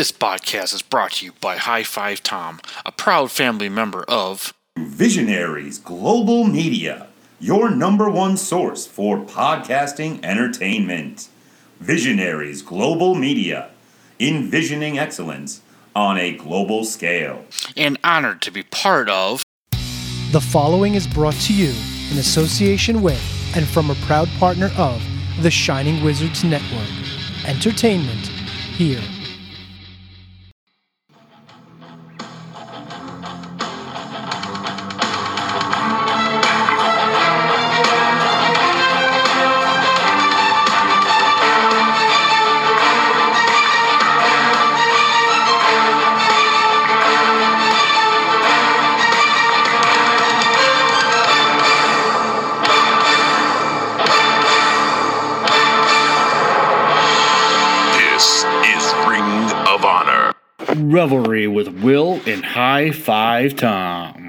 This podcast is brought to you by High Five Tom, a proud family member of Visionaries Global Media, your number one source for podcasting entertainment. Visionaries Global Media, envisioning excellence on a global scale. and honored to be part of The following is brought to you in association with and from a proud partner of the Shining Wizards Network. Entertainment here. High Five Tom.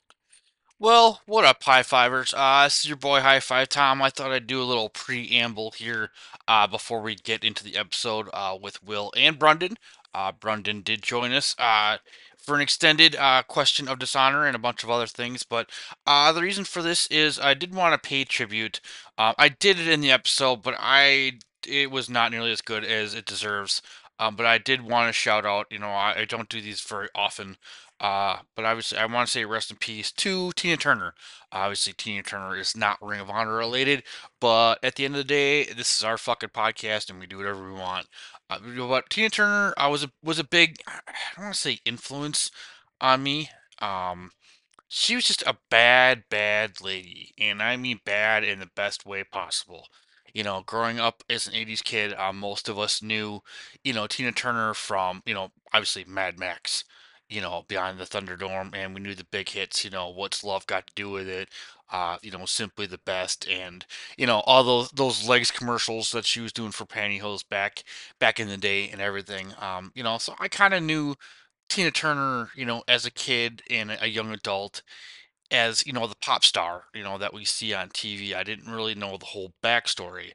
Well, what up, High Fivers? Uh, this is your boy High Five Tom. I thought I'd do a little preamble here uh, before we get into the episode uh, with Will and Brundan. Uh, Brundan did join us uh, for an extended uh, question of dishonor and a bunch of other things, but uh, the reason for this is I did want to pay tribute. Uh, I did it in the episode, but I it was not nearly as good as it deserves. Um, but I did want to shout out. You know, I, I don't do these very often. Uh, but obviously, I want to say rest in peace to Tina Turner. Obviously, Tina Turner is not Ring of Honor related, but at the end of the day, this is our fucking podcast, and we do whatever we want. Uh, what Tina Turner, I was a was a big, I don't want to say influence on me. Um, she was just a bad, bad lady, and I mean bad in the best way possible. You know, growing up as an '80s kid, uh, most of us knew, you know, Tina Turner from, you know, obviously Mad Max you know, Behind the Thunderdome, and we knew the big hits, you know, What's Love Got to Do with It, uh, you know, Simply the Best, and, you know, all those those legs commercials that she was doing for pantyhose back back in the day and everything. Um, you know, so I kind of knew Tina Turner, you know, as a kid and a young adult, as, you know, the pop star, you know, that we see on TV. I didn't really know the whole backstory.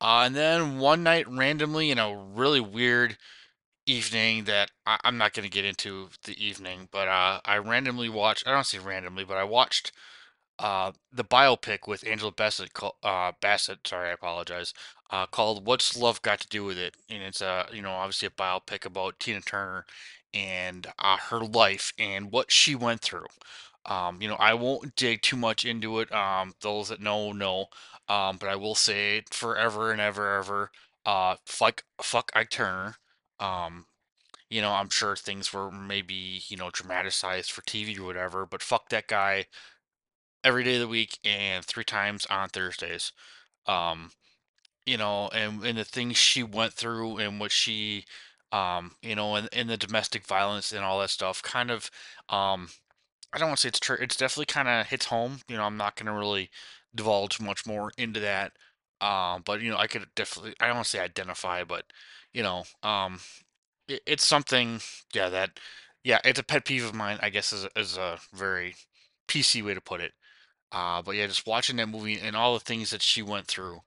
Uh, and then one night, randomly, in a really weird evening that I, I'm not going to get into the evening, but uh, I randomly watched. I don't say randomly, but I watched uh, the biopic with Angela Bassett. Uh, Bassett, sorry, I apologize. Uh, called "What's Love Got to Do with It?" And it's a you know obviously a biopic about Tina Turner and uh, her life and what she went through. Um, you know, I won't dig too much into it. Um, those that know know. Um, but I will say forever and ever, ever. Uh, fuck, fuck Ike Turner. Um, you know, I'm sure things were maybe, you know, dramatized for TV or whatever, but fuck that guy every day of the week and three times on Thursdays. Um, you know, and, and the things she went through and what she, um, you know, and, and the domestic violence and all that stuff kind of, um, I don't want to say it's true. It's definitely kind of hits home. You know, I'm not going to really divulge much more into that. Um, but you know, I could definitely, I don't want to say identify, but you know, um, it, it's something, yeah, that, yeah, it's a pet peeve of mine, I guess, is is a very PC way to put it. Uh, but yeah, just watching that movie and all the things that she went through,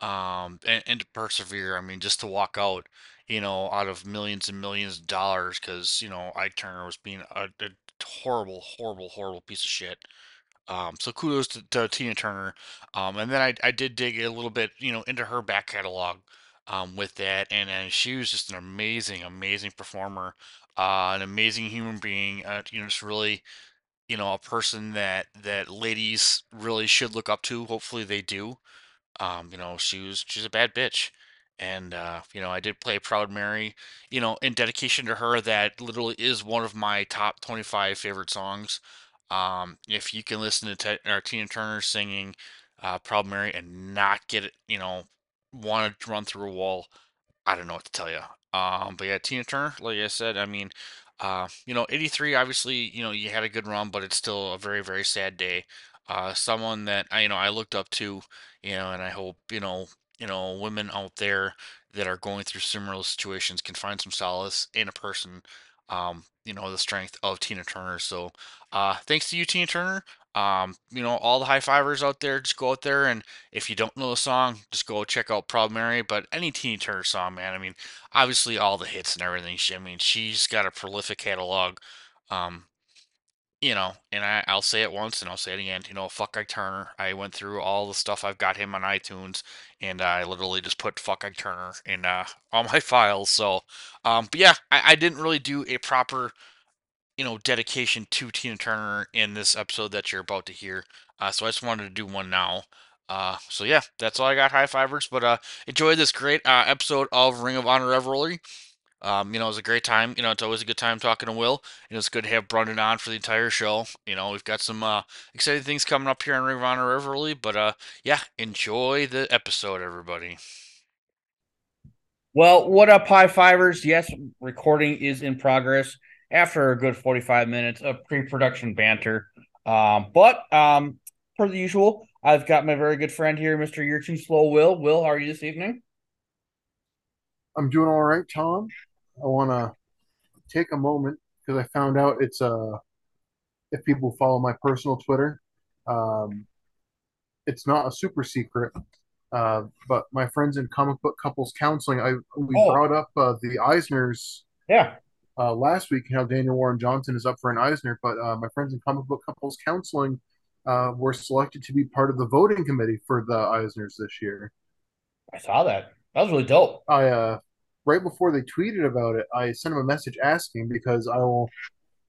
um, and, and to persevere. I mean, just to walk out, you know, out of millions and millions of dollars because, you know, Ike Turner was being a, a horrible, horrible, horrible piece of shit. Um, so kudos to, to Tina Turner. Um, and then I, I did dig a little bit, you know, into her back catalog um, with that, and, and she was just an amazing, amazing performer, uh, an amazing human being. Uh, you know, just really, you know, a person that that ladies really should look up to. Hopefully, they do. Um, you know, she was she's a bad bitch. And uh, you know, I did play Proud Mary, you know, in dedication to her. That literally is one of my top 25 favorite songs. Um, if you can listen to or Tina Turner singing uh, Proud Mary and not get it, you know, want to run through a wall, I don't know what to tell you. Um, but yeah, Tina Turner, like I said, I mean, uh, you know, 83, obviously, you know, you had a good run, but it's still a very, very sad day. Uh, someone that I, you know, I looked up to, you know, and I hope, you know, you know, women out there that are going through similar situations can find some solace in a person, um, you know, the strength of Tina Turner. So, uh, thanks to you, Tina Turner. Um, you know, all the high fivers out there, just go out there and if you don't know the song, just go check out Proud Mary. But any Teeny Turner song, man, I mean, obviously all the hits and everything. She, I mean, she's got a prolific catalog. Um, you know, and I, I'll say it once and I'll say it again. You know, fuck Ike Turner. I went through all the stuff. I've got him on iTunes, and I literally just put fuck Ike Turner in uh, all my files. So, um, but yeah, I, I didn't really do a proper, you know, dedication to Tina Turner in this episode that you're about to hear. Uh, so I just wanted to do one now. Uh, so yeah, that's all I got, high fivers. But uh, enjoy this great uh, episode of Ring of Honor Revelry. Um, you know, it was a great time. You know, it's always a good time talking to Will. And it's good to have Brendan on for the entire show. You know, we've got some uh, exciting things coming up here on Ring of Honor Revelry. But uh, yeah, enjoy the episode, everybody. Well, what up, high fivers? Yes, recording is in progress after a good 45 minutes of pre-production banter. Um, but um, per the usual, I've got my very good friend here, Mr. You're Too Slow Will. Will, how are you this evening? I'm doing all right, Tom. I want to take a moment because I found out it's uh if people follow my personal Twitter, um, it's not a super secret. Uh, but my friends in comic book couples counseling, I we Oh. brought up uh, the Eisners Yeah. Uh, last week, how Daniel Warren Johnson is up for an Eisner. But uh, my friends in comic book couples counseling uh, were selected to be part of the voting committee for the Eisners this year. I saw that. That was really dope. I uh right before they tweeted about it, I sent them a message asking because I will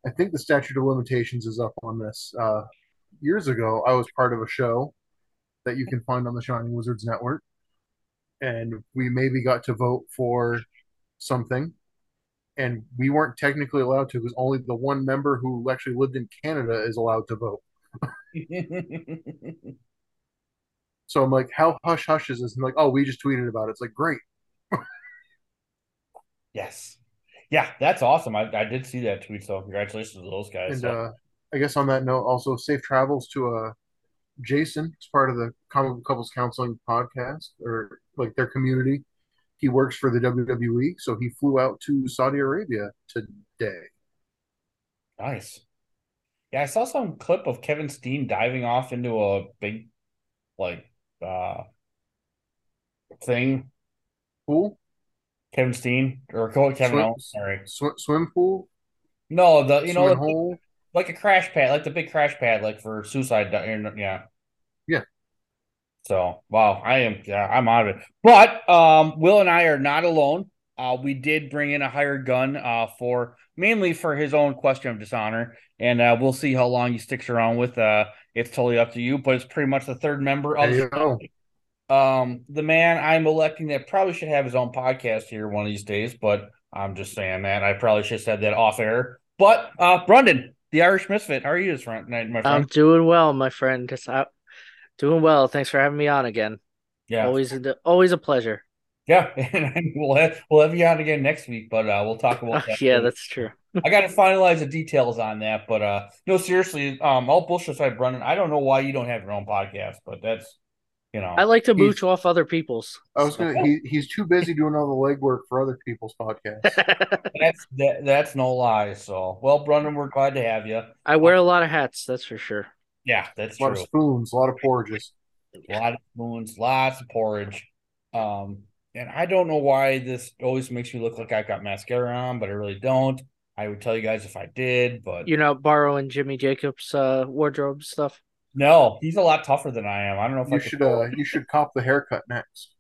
I think the statute of limitations is up on this. Uh years ago I was part of a show that you can find on the Shining Wizards Network. And we maybe got to vote for something. And we weren't technically allowed to because only the one member who actually lived in Canada is allowed to vote. So I'm like, how hush hush is this? And like, oh, we just tweeted about it. It's like, great. yes. Yeah, that's awesome. I, I did see that tweet, so congratulations to those guys. And So- uh, I guess on that note, also safe travels to uh, Jason. It's part of the Comic Couples Counseling podcast or like their community. He works for the WWE, so he flew out to Saudi Arabia today. Nice. Yeah, I saw some clip of Kevin Steen diving off into a big, like, uh, thing. Pool, Kevin Steen or Kevin Swim- Owens, sorry. sw- swim pool, No, the you know swimming like, hole. like a crash pad, like the big crash pad, like for suicide. Yeah. So wow, I am yeah, I'm out of it. But um, Will and I are not alone. Uh, we did bring in a hired gun uh, for mainly for his own question of dishonor, and uh, we'll see how long he sticks around with. Uh, it's totally up to you, but it's pretty much the third member of There you um the man I'm electing that probably should have his own podcast here one of these days, but I'm just saying that I probably should have said that off air. But uh Brendan, the Irish Misfit, how are you this friend, my friend? I'm doing well, my friend. Just out, doing well. Thanks for having me on again. yeah, Always, a, always a pleasure. yeah, and we'll have, we'll have you on again next week, but uh we'll talk about that. yeah, that's true. I got to finalize the details on that, but uh no, seriously, um, all bullshit aside, Brendan, I don't know why you don't have your own podcast, but that's you know, I like to mooch off other people's. I was gonna. He, he's too busy doing all the legwork for other people's podcasts. that's that, that's no lie. So, well, Brendan, we're glad to have you. I wear a lot of hats, that's for sure. Yeah, that's A lot true. of spoons, a lot of porridges. a lot of spoons, lots of porridge. Um, and I don't know why this always makes me look like I've got mascara on, but I really don't. I would tell you guys if I did, but You're not borrowing Jimmy Jacobs' uh, wardrobe stuff. no, he's a lot tougher than I am. I don't know if You could should. Uh, you should cop the haircut next.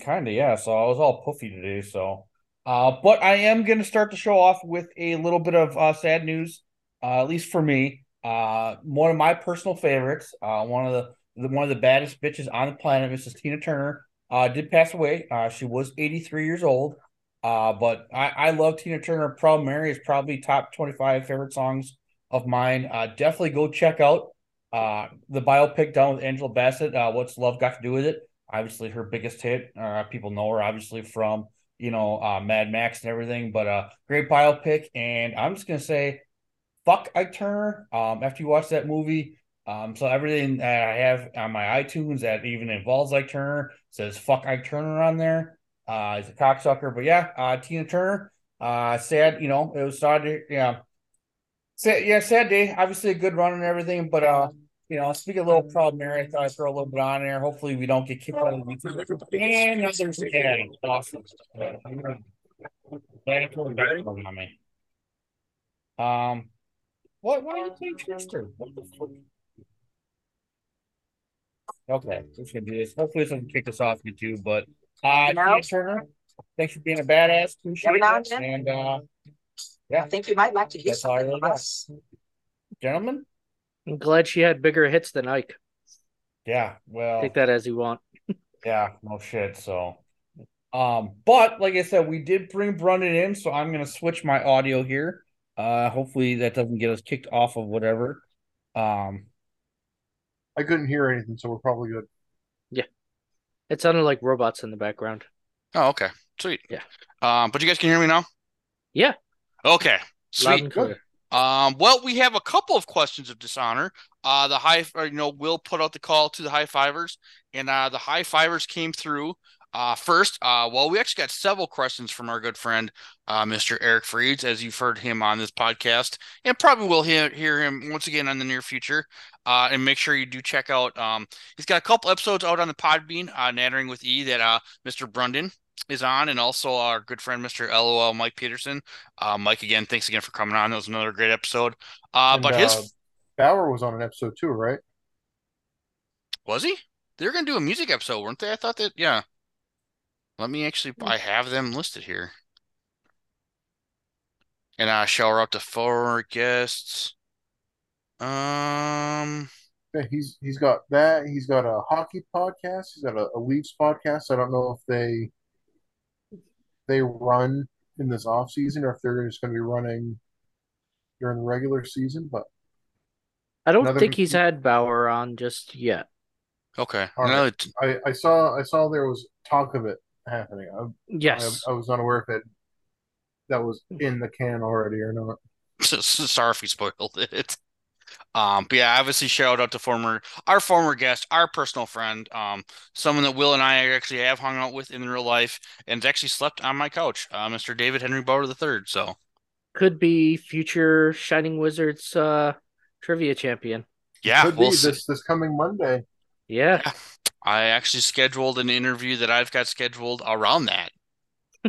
kind of yeah. So I was all puffy today. So, uh, but I am going to start the show off with a little bit of uh, sad news, uh, at least for me. Uh, one of my personal favorites, uh, one of the, the one of the baddest bitches on the planet, Mrs. Tina Turner, uh, did pass away. Uh, she was 83 years old. Uh, but I, I love Tina Turner. Proud Mary is probably top 25 favorite songs of mine. Uh, definitely go check out uh, the biopic done with Angela Bassett. Uh, What's Love Got to Do with It? Obviously, her biggest hit. Uh, people know her obviously from you know Mad Max and everything. But uh, great biopic. And I'm just gonna say, fuck Ike Turner. Um, after you watch that movie, um, so everything that I have on my iTunes that even involves Ike Turner says fuck Ike Turner on there. Uh, he's a cocksucker. But yeah, uh, Tina Turner. Uh, sad. You know, it was sad. to- Yeah, Sad, yeah, sad day. Obviously a good run and everything, but uh, you know, speak a little proud Mary. I thought I'd throw a little bit on there. Hopefully we don't get kicked out of the YouTube. And others again. Awesome. Glad it's really good on me. Um what why are you playing Trickster? What the fuck? Okay, let's gonna do this. Hopefully this doesn't kick us off YouTube, but uh No. Tia Turner, thanks for being a badass. Appreciate Every now and it. then. And uh I think you might like to hear That's all I something from us. gentlemen. I'm glad she had bigger hits than Ike. Yeah, well Take that as you want. Yeah, no shit. So, um, but like I said, we did bring Brundan in, so I'm gonna switch my audio here. Uh, hopefully that doesn't get us kicked off of whatever. Um, I couldn't hear anything, so we're probably good. Yeah, it sounded like robots in the background. Oh, okay. Sweet. Yeah. Um, but you guys can hear me now? Yeah. Okay. Loud Sweet. and clear. Um, well, we have a couple of questions of dishonor. Uh, the high, or, you know, Will put out the call to the high fivers, and uh, the high fivers came through. Uh, first, uh, well, we actually got several questions from our good friend, uh, Mr. Eric Freeds, as you've heard him on this podcast, and probably will hear, hear him once again in the near future. Uh, and make sure you do check out. Um, he's got a couple episodes out on the Podbean, uh, Nattering with E, that uh, Mr. Brundan is on, and also our good friend, Mr. LOL Mike Peterson. Uh, Mike, again, thanks again for coming on. That was another great episode. Uh, And, but his Bauer was on an episode too, right? was he? They were gonna do a music episode, weren't they? I thought that. Yeah. Let me actually. I have them listed here. And uh, shower out to four guests. Um. Yeah, he's he's got that. He's got a hockey podcast. He's got a, a Leafs podcast. I don't know if they they run in this off season or if they're just going to be running during the regular season. But I don't Another- think he's had Bauer on just yet. Okay. All right. Another I saw I saw there was talk of it happening. I, Yes. I, I was unaware if it that was in the can already or not. Sorry if we spoiled it. Um, but yeah, obviously shout out to former our former guest, our personal friend, um, someone that Will and I actually have hung out with in real life, and actually slept on my couch, uh, Mr. David Henry Bauer III. So Could be future Shining Wizards uh trivia champion. yeah, Could we'll be see. this this coming Monday. Yeah. I actually scheduled an interview that I've got scheduled around that.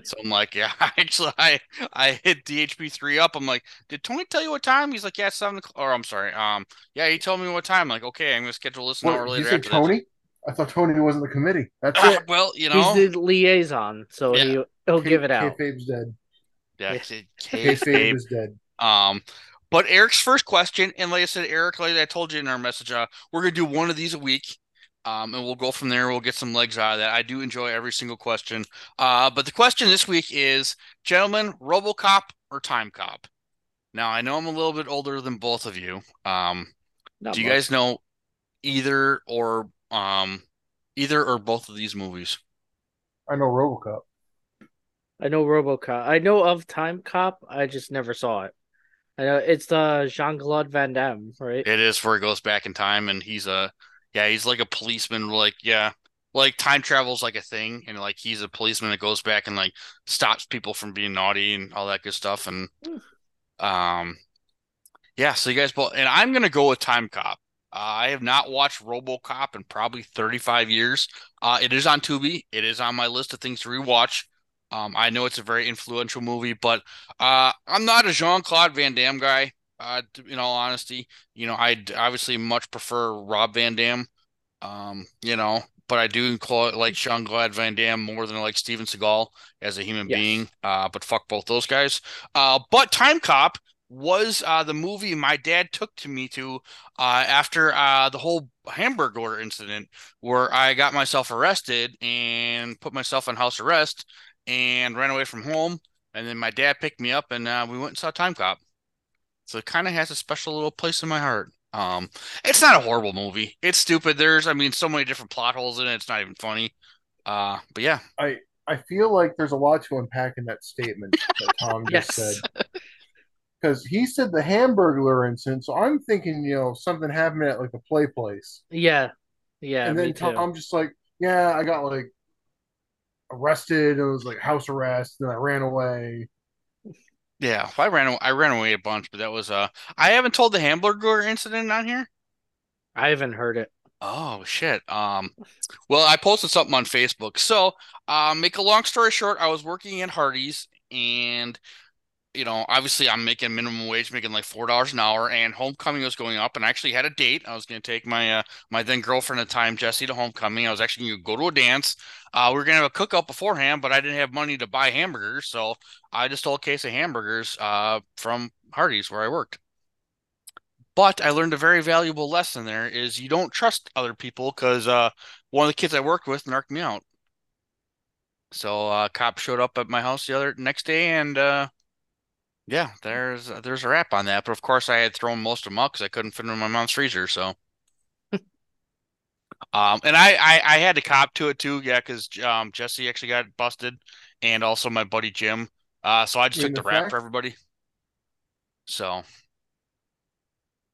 So I'm like, yeah, actually, I I hit DHB three up. I'm like, did Tony tell you what time? He's like, yeah, seven. o'clock." Or I'm sorry, um, yeah, he told me what time. I'm like, okay, I'm gonna schedule this an hour What, did later. you say after that. Tony? I thought Tony wasn't the committee. That's Ah, it. well, you know, He's the liaison, so Yeah. he he'll give it out. Kayfabe's dead. yeah, Yeah. kayfabe. Kayfabe is dead. Um, but Eric's first question, and like I said, Eric, like I told you in our message, uh, we're gonna do one of these a week. Um, and we'll go from there. We'll get some legs out of that. I do enjoy every single question. Uh, but the question this week is, gentlemen, RoboCop or Time Cop? Now I know I'm a little bit older than both of you. Um, Not do you much. guys know either or um either or both of these movies? I know RoboCop. I know RoboCop. I know of Time Cop. I just never saw it. I know it's the Jean Claude Van Damme, right? It is where he goes back in time, and he's a yeah, he's like a policeman. Like yeah, like time travel's like a thing, and like he's a policeman that goes back and like stops people from being naughty and all that good stuff. And um, yeah, so you guys both, and I'm gonna go with Time Cop. Uh, I have not watched RoboCop in probably 35 years. Uh, it is on Tubi. It is on my list of things to rewatch. Um, I know it's a very influential movie, but uh, I'm not a Jean Claude Van Damme guy. Uh, in all honesty, you know, I'd obviously much prefer Rob Van Dam. Um, you know, but I do like Jean Claude Van Damme more than I like Steven Seagal as a human Yes. being. Uh, but fuck both those guys. Uh, but Time Cop was uh the movie my dad took to me to uh after uh the whole Hamburglar incident where I got myself arrested and put myself on house arrest and ran away from home. And then my dad picked me up and uh, we went and saw Time Cop. So it kind of has a special little place in my heart. Um, it's not a horrible movie. It's stupid. There's, I mean, so many different plot holes in it. It's not even funny. Uh, but yeah, I I feel like there's a lot to unpack in that statement that Tom just Yes. said. Because he said the Hamburglar incident, so I'm thinking, you know, something happened at like the play place. Yeah. Yeah, and me then too. Tom just like, yeah, I got like arrested. And it was like house arrest. Then I ran away. Yeah, I ran I ran away a bunch, but that was uh I haven't told the hamburger incident on here. I haven't heard it. Oh shit. Um well I posted something on Facebook. So uh make a long story short, I was working at Hardee's and you know, obviously I'm making minimum wage, making like four dollars an hour, and homecoming was going up, and I actually had a date. I was going to take my uh, my then girlfriend at the time, Jessie, to homecoming. I was actually going to go to a dance. Uh, we were going to have a cookout beforehand, but I didn't have money to buy hamburgers, so I just stole a case of hamburgers uh, from Hardee's where I worked. But I learned a very valuable lesson there: is you don't trust other people because uh, one of the kids I worked with narked me out. So uh, cop showed up at my house the other next day and uh, yeah, there's there's a wrap on that, but of course I had thrown most of them out because I couldn't fit them in my mom's freezer. So, um, and I, I I had to cop to it too, yeah, because um Jesse actually got busted, and also my buddy Jim. Uh, so I just In took the the rap fact- for everybody. So,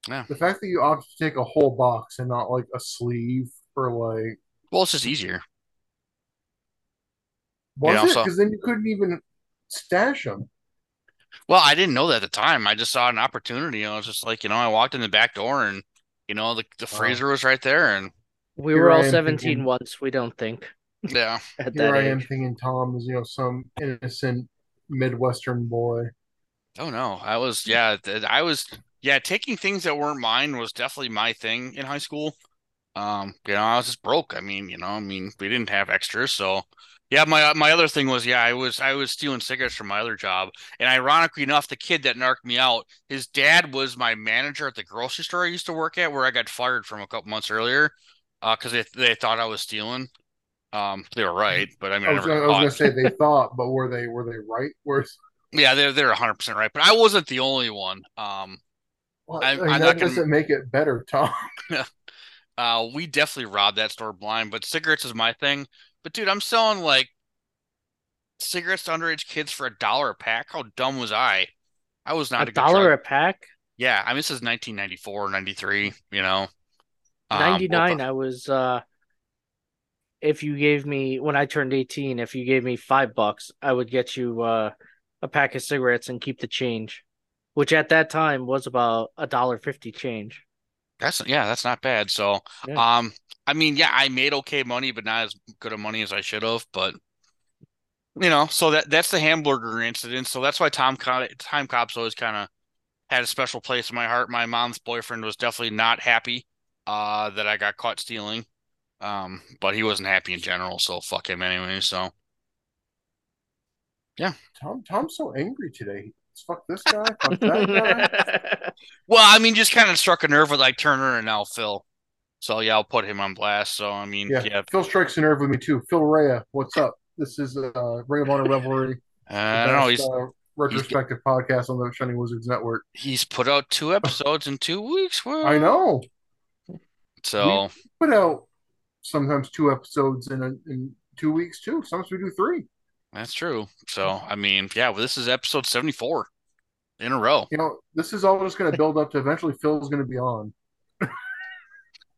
yeah, The fact that you opted to take a whole box and not like a sleeve for like well, it's just easier. was Yeah, it? so- Because then you couldn't even stash them. Well, I didn't know that at the time. I just saw an opportunity. I was just like, you know, I walked in the back door, and you know, the the Wow. freezer was right there, and We Here were all 17 thinking- once. We don't think yeah. at Here that I am thinking Tom is you know some innocent Midwestern boy. Oh no, I was yeah, I was yeah, taking things that weren't mine was definitely my thing in high school. Um, you know, I was just broke. I mean, you know, I mean, we didn't have extras, so yeah, my my other thing was yeah, I was I was stealing cigarettes from my other job. And ironically enough, the kid that narked me out, his dad was my manager at the grocery store I used to work at where I got fired from a couple months earlier, uh, because they they thought I was stealing. Um, they were right, but I mean, I I was, I was gonna say they thought, but were they were they right? Where's Yeah, they're they're 100% right, but I wasn't the only one. Um, well, I- I mean, that not gonna- doesn't make it better, Tom. Uh, we definitely robbed that store blind, but cigarettes is my thing. But dude, I'm selling like cigarettes to underage kids for a dollar a pack. How dumb was I? I was not a, A dollar drug- a pack? Yeah, I mean this is 1994, 93, you know. Um, 99 well, I was uh if you gave me when I turned 18, if you gave me 5 bucks, I would get you uh a pack of cigarettes and keep the change, which at that time was about a dollar 50 change. That's yeah, that's not bad. So, Yeah. um, I mean, yeah, I made okay money, but not as good of money as I should have. But you know, so that that's the hamburger incident. So that's why Tom Time Cops always kind of had a special place in my heart. My mom's boyfriend was definitely not happy uh that I got caught stealing. Um, but he wasn't happy in general, so fuck him anyway. So yeah, Tom Tom's so angry today. Fuck this guy. Fuck that guy. well, I mean, just kind of struck a nerve with like Turner and now Phil. So yeah, I'll put him on blast. So I mean, Yeah, yeah, Phil strikes a nerve with me too. Phil Rea, what's up? This is uh, Ring of Honor Revelry. uh, I don't know. He's uh, retrospective podcast on the Shining Wizards Network. he's put out two episodes in two weeks. I know. So Put out sometimes two episodes in a, in two weeks too. Sometimes we do three. that's true. So I mean, yeah, well, this is episode seventy-four in a row. You know, this is all just going to build up to eventually Phil's going to be on.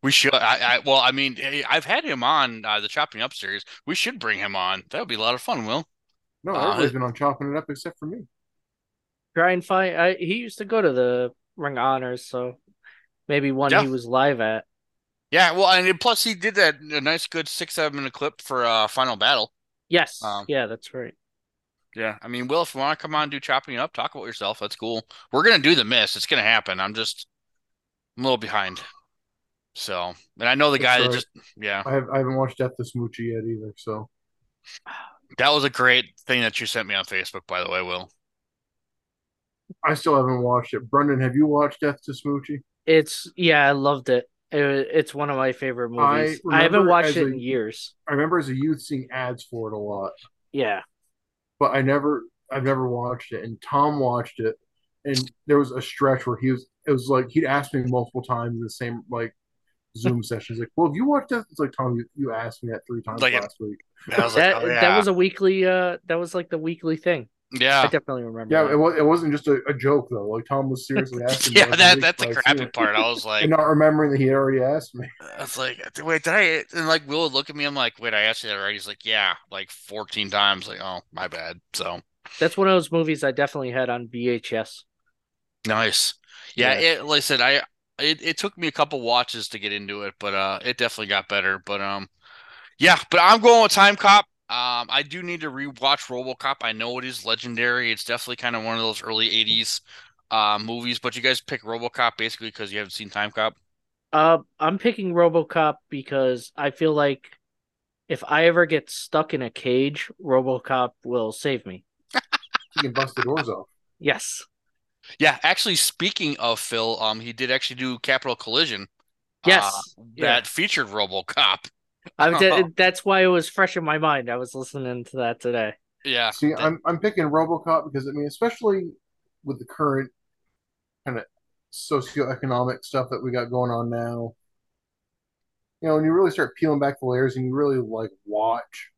We should. I, I well, I mean, hey, I've had him on uh, the Chopping Up series. We should bring him on. That would be a lot of fun. Will. No, Uh, everybody's been on chopping it up except for me. Try and find I he used to go to the Ring of Honors, so maybe one Yeah. he was live at. Yeah. Well, and plus he did that a nice, good six, seven minute clip for uh, Final Battle. Yes. Um, yeah, that's right. Yeah. I mean, Will, if you want to come on and do Chopping It Up, talk about yourself. That's cool. We're gonna do the miss. It's gonna happen. I'm just I'm a little behind. So, and I know the guy That's that all just yeah. I, have, I haven't watched Death to Smoochy yet either. So That was a great thing that you sent me on Facebook, by the way, Will. I still haven't watched it. Brendan, have you watched Death to Smoochy? It's yeah, I loved it. it it's one of my favorite movies. I, haven't watched it a- in years. I remember as a youth seeing ads for it a lot. Yeah. but I never I've never watched it. And Tom watched it, and there was a stretch where he was it was like he'd asked me multiple times in the same like Zoom sessions, like, "Well, have you watched that?" It's like Tom, you, you asked me that three times Like, last week. I was like, That oh, yeah. that was a weekly uh that was like the weekly thing. Yeah, I definitely remember. Yeah, that. it was it wasn't just a, a joke though. Like Tom was seriously asking. Yeah, every that week that's the if I'd seen crappy part. I was like, and not remembering that he already asked me. I was like, wait, did I? And like, Will would look at me. I'm like, wait, I asked you that right. He's like, yeah, like 14 times. Like, oh, my bad. So That's one of those movies I definitely had on VHS. Nice. Yeah, Yeah. it like I said, I it, it took me a couple watches to get into it, but uh it definitely got better. But um yeah, but I'm going with Time Cop. Um I do need to rewatch RoboCop. I know it is legendary. It's definitely kind of one of those early 80s uh movies, but you guys pick RoboCop basically because you haven't seen Time Cop. Uh, I'm picking RoboCop because I feel like if I ever get stuck in a cage, RoboCop will save me. You can bust the doors off. Yes. Yeah, actually speaking of Phil, um he did actually do Capital Collision. Yes. uh, Yeah. that featured RoboCop. I did, that's why it was fresh in my mind. I was listening to that today. Yeah. See, that- I'm I'm picking RoboCop because I mean, especially with the current kind of socioeconomic stuff that we got going on now. You know, when you really start peeling back the layers and you really like watch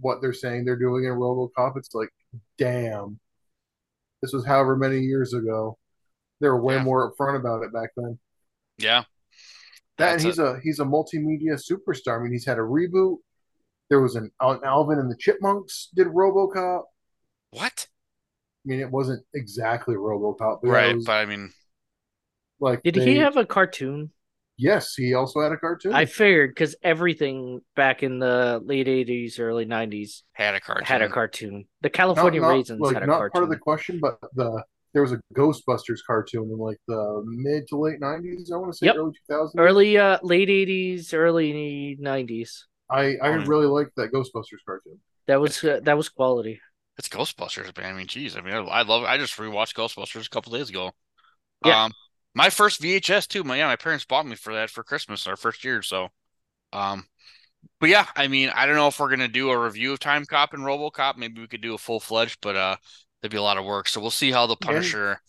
what they're saying they're doing in RoboCop, it's like, damn, this was however many years ago. They were way Yeah. more upfront about it back then. yeah. That and he's a he's a multimedia superstar. I mean, he's had a reboot. There was an Al- Alvin and the Chipmunks did RoboCop. What? I mean, it wasn't exactly RoboCop, but Right, was but I mean like Did they- he have a cartoon? Yes, he also had a cartoon. I figured because everything back in the late 80s, early 90s had a cartoon. had a cartoon. The California not- Raisins like had a not cartoon. part of the question, but the there was a Ghostbusters cartoon in like the mid to late nineties. I want to say Yep. early two thousands. Early uh late 80s, early 90s. I I Oh. really liked that Ghostbusters cartoon. That was uh, that was quality. It's Ghostbusters, man. I mean, geez. I mean, I, I love. I just rewatched Ghostbusters a couple days ago. Yeah. Um, my first VHS too. My yeah, my parents bought me for that for Christmas our first year. So, um, but yeah, I mean, I don't know if we're gonna do a review of Time Cop and RoboCop. Maybe we could do a full fledged, but uh, that'd be a lot of work. So we'll see how the Punisher.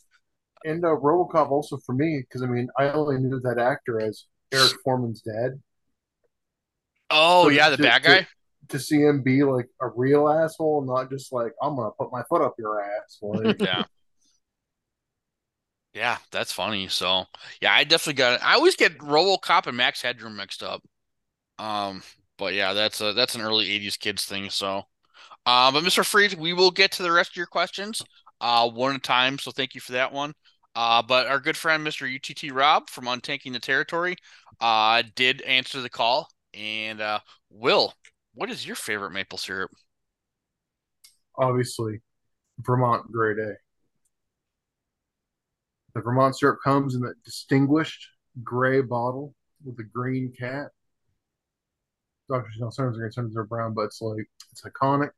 And uh, RoboCop also for me because I mean I only knew that actor as Eric Forman's dad. Oh So yeah, the to- bad to- guy. To see him be like a real asshole, not just like I'm gonna put my foot up your ass. Like, Yeah. Yeah, that's funny. So yeah, I definitely got it. I always get RoboCop and Max Headroom mixed up. Um, but yeah, that's a that's an early '80s kids thing. So, uh, but Mr. Freeds, we will get to the rest of your questions, uh, one at a time. So thank you for that one. Uh, but our good friend Mr. UTT Rob from Untanking the Territory, uh, did answer the call. And uh, Will, what is your favorite maple syrup? obviously Vermont grade A. The Vermont syrup comes in that distinguished gray bottle with a green cat. Dr. Chanel Summers are Summers are brown, but it's like it's iconic.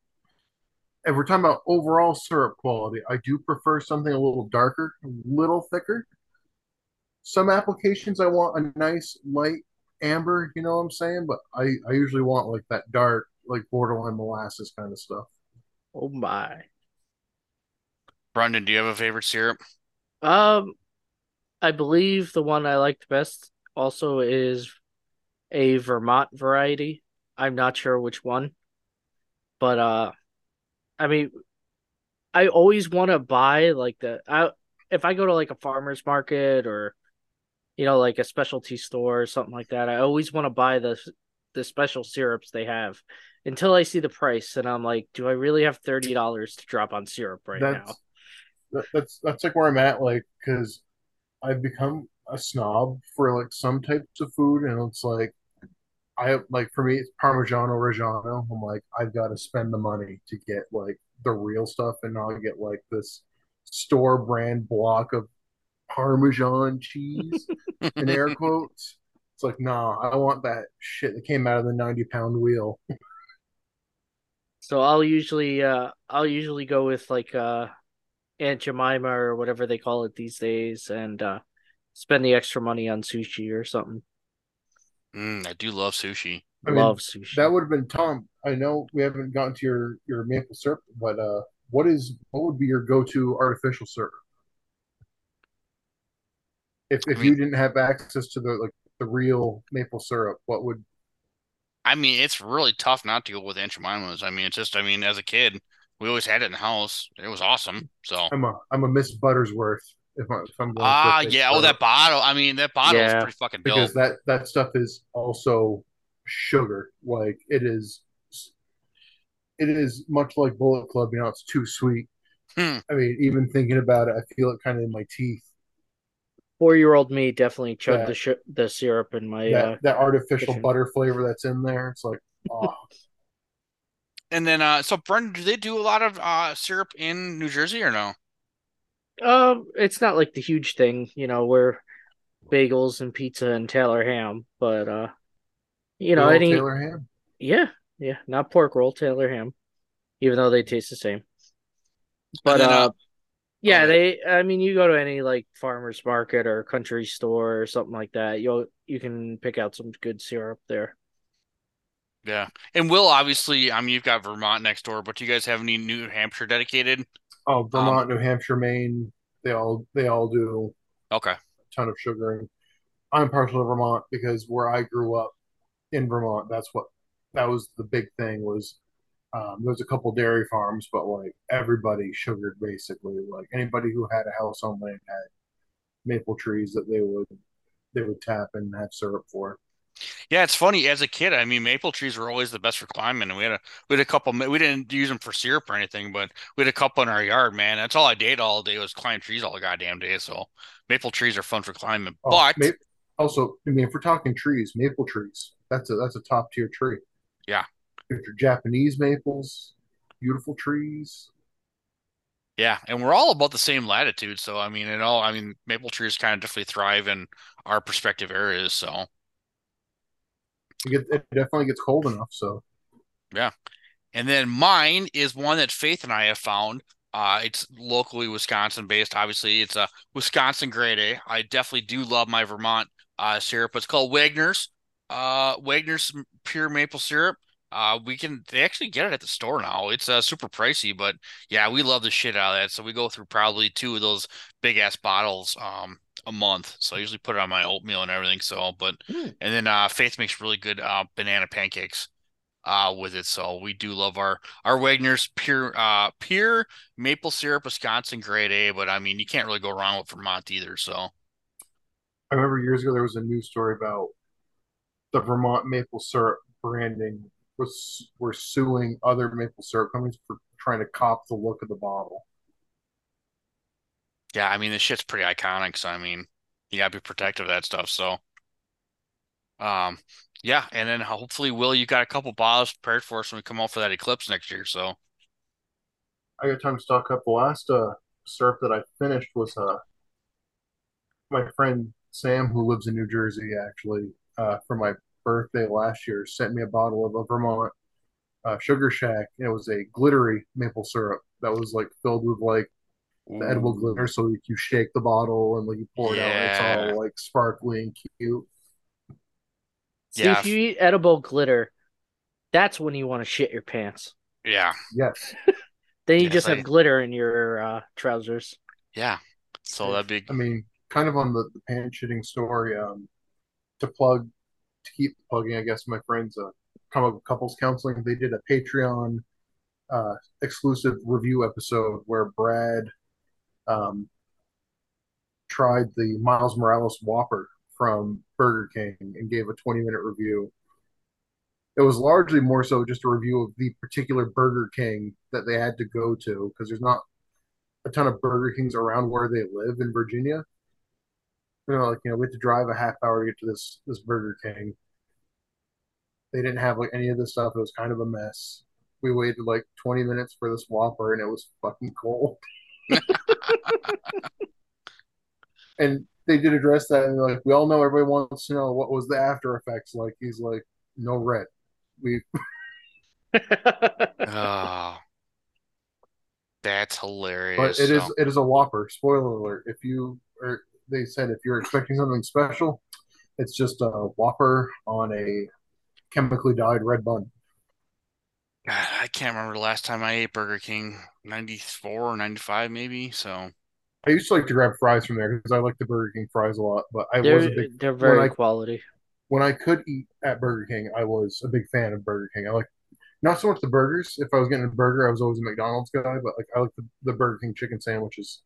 If we're talking about overall syrup quality, I do prefer something a little darker, a little thicker. Some applications I want a nice light amber, you know what I'm saying? But I, I usually want like that dark, like borderline molasses kind of stuff. Oh my. Brendan, do you have a favorite syrup? Um, I believe the one I liked best also is a Vermont variety. I'm not sure which one, but uh, I mean, I always want to buy like the I if I go to like a farmer's market or you know like a specialty store or something like that, I always want to buy the the special syrups they have until I see the price and I'm like, do I really have thirty dollars to drop on syrup right now? That's that, that's that's like where I'm at, like because I've become a snob for like some types of food, and it's like I like for me it's Parmigiano Reggiano. I'm like I've got to spend the money to get like the real stuff, and not get like this store brand block of Parmesan cheese in air quotes. It's like nah, I want that shit that came out of the ninety pound wheel. So I'll usually uh I'll usually go with like uh Aunt Jemima or whatever they call it these days and uh spend the extra money on sushi or something. Mm, I do love sushi. I mean, Love sushi. That would have been Tom. I know we haven't gotten to your your maple syrup, but uh, what is what would be your go to artificial syrup? If if I you didn't have access to the like the real maple syrup, what would I mean, it's really tough not to go with Aunt Jemima's. I mean, it's just, I mean, as a kid, we always had it in the house. It was awesome. So, I'm a I'm a Miss Buttersworth if, I, if I'm going ah, for a fake yeah. Oh, that bottle. I mean, that bottle is pretty fucking dope. because that that stuff is also sugar. Like it is, it is much like Bullet Club. You know, it's too sweet. Hmm. I mean, even thinking about it, I feel it kind of in my teeth. Four year old me definitely chugged Yeah. the sh- the syrup in my. that uh, that artificial kitchen. butter flavor that's in there. It's like, oh, And then, uh, so Brendan, do they do a lot of uh syrup in New Jersey or no? Um, it's not like the huge thing, you know, where bagels and pizza and Taylor ham, but uh, you know, good any Taylor ham. yeah, yeah, not pork roll, Taylor ham, even though they taste the same. But then, uh, uh, yeah, they. I mean, you go to any like farmers market or country store or something like that, you'll you can pick out some good syrup there. Yeah. And Will, obviously, I mean, you've got Vermont next door, but do you guys have any New Hampshire dedicated? Oh, Um, Vermont, New Hampshire, Maine. They all they all do Okay. a ton of sugaring. I'm partial to Vermont because where I grew up in Vermont, that's what that was the big thing was. Um, there was a couple dairy farms, but like everybody sugared basically. Like anybody who had a house on land had maple trees that they would they would tap and have syrup for. Yeah, it's funny. As a kid, I mean, maple trees were always the best for climbing, and we had a we had a couple. We didn't use them for syrup or anything, but we had a couple in our yard. Man, that's all I did all day was climb trees all the goddamn day. So maple trees are fun for climbing. Oh, But ma- also, I mean, if we're talking trees, maple trees, that's a that's a top tier tree. Yeah. If you're Japanese maples, beautiful trees. yeah, and we're all about the same latitude. So I mean, it all. I mean, maple trees kind of definitely thrive in our perspective areas. So It, get, it definitely gets cold enough. So yeah. And then mine is one that Faith and I have found. Uh, it's locally Wisconsin based. Obviously, it's a Wisconsin grade A. I definitely do love my Vermont uh, syrup. It's called Wagner's. Uh, Wagner's pure maple syrup. Uh, we can they actually get it at the store now. It's uh, super pricey, but yeah, we love the shit out of that. So we go through probably two of those big ass bottles um a month. So I usually put it on my oatmeal and everything. So, but Hmm. and then uh, Faith makes really good uh, banana pancakes uh with it. So we do love our our Wagner's pure uh pure maple syrup Wisconsin grade A, but I mean you can't really go wrong with Vermont either. So I remember years ago there was a news story about the Vermont maple syrup branding was were suing other maple syrup companies for trying to cop the look of the bottle. yeah, I mean the shit's pretty iconic. So I mean you gotta be protective of that stuff. So um yeah, and then hopefully Will, you got a couple bottles prepared for us when we come out for that eclipse next year. So I got time to stock up. The last uh, syrup that I finished was uh, my friend Sam, who lives in New Jersey, actually, uh, for my birthday last year, sent me a bottle of a Vermont uh, Sugar Shack. It was a glittery maple syrup that was like filled with like the edible glitter. So like, you shake the bottle and like you pour it out, and it's all like sparkly and cute. See, Yeah. if you eat edible glitter, that's when you want to shit your pants. yeah, Yes, Then you Yes, just I- have glitter in your uh, trousers. yeah. So that'd be I mean, kind of on the, the pants shitting story. Um, to plug, to keep plugging, I guess my friends, uh, comic book couples counseling. They did a Patreon uh, exclusive review episode where Brad um, tried the Miles Morales Whopper from Burger King and gave a 20 minute review. It was largely more so just a review of the particular Burger King that they had to go to because there's not a ton of Burger Kings around where they live in Virginia. You know, like you know, we had to drive a half hour to get to this this Burger King. They didn't have like any of this stuff. It was kind of a mess. We waited like 20 minutes for this Whopper and it was fucking cold. and they did address that and like we all know everybody wants to know what was the after effects like. He's like, no red. We oh that's hilarious. but it is it is a Whopper. Spoiler alert. If you or they said if you're expecting something special, it's just a Whopper on a chemically dyed red bun. God, I can't remember the last time I ate Burger King, 94 or 95 maybe. So I used to like to grab fries from there because I like the Burger King fries a lot. But I was a They're big they're very when I quality. when I could eat at Burger King, I was a big fan of Burger King. I like not so much the burgers. If I was getting a burger, I was always a McDonald's guy. But like I like the, the Burger King chicken sandwiches.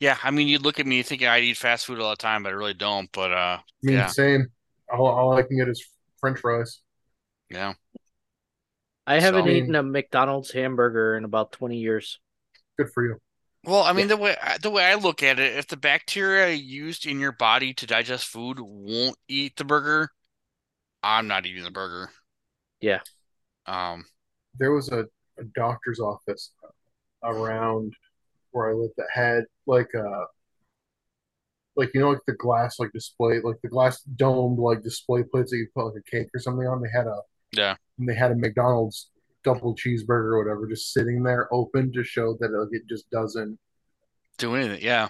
Yeah, I mean, you look at me thinking I'd eat fast food all the time, but I really don't. But uh, I mean, Yeah. same. All, all I can get is French fries. yeah, I haven't So- eaten a McDonald's hamburger in about 20 years. Good for you. Well, I mean the way the way I look at it, if the bacteria used in your body to digest food won't eat the burger, I'm not eating the burger. Yeah. Um. There was a, a doctor's office around where I lived that had like a like you know like the glass like display like the glass domed like display plates that you put like a cake or something on. They had a Yeah. and they had a McDonald's double cheeseburger or whatever just sitting there open to show that like, it just doesn't. Do anything. Yeah.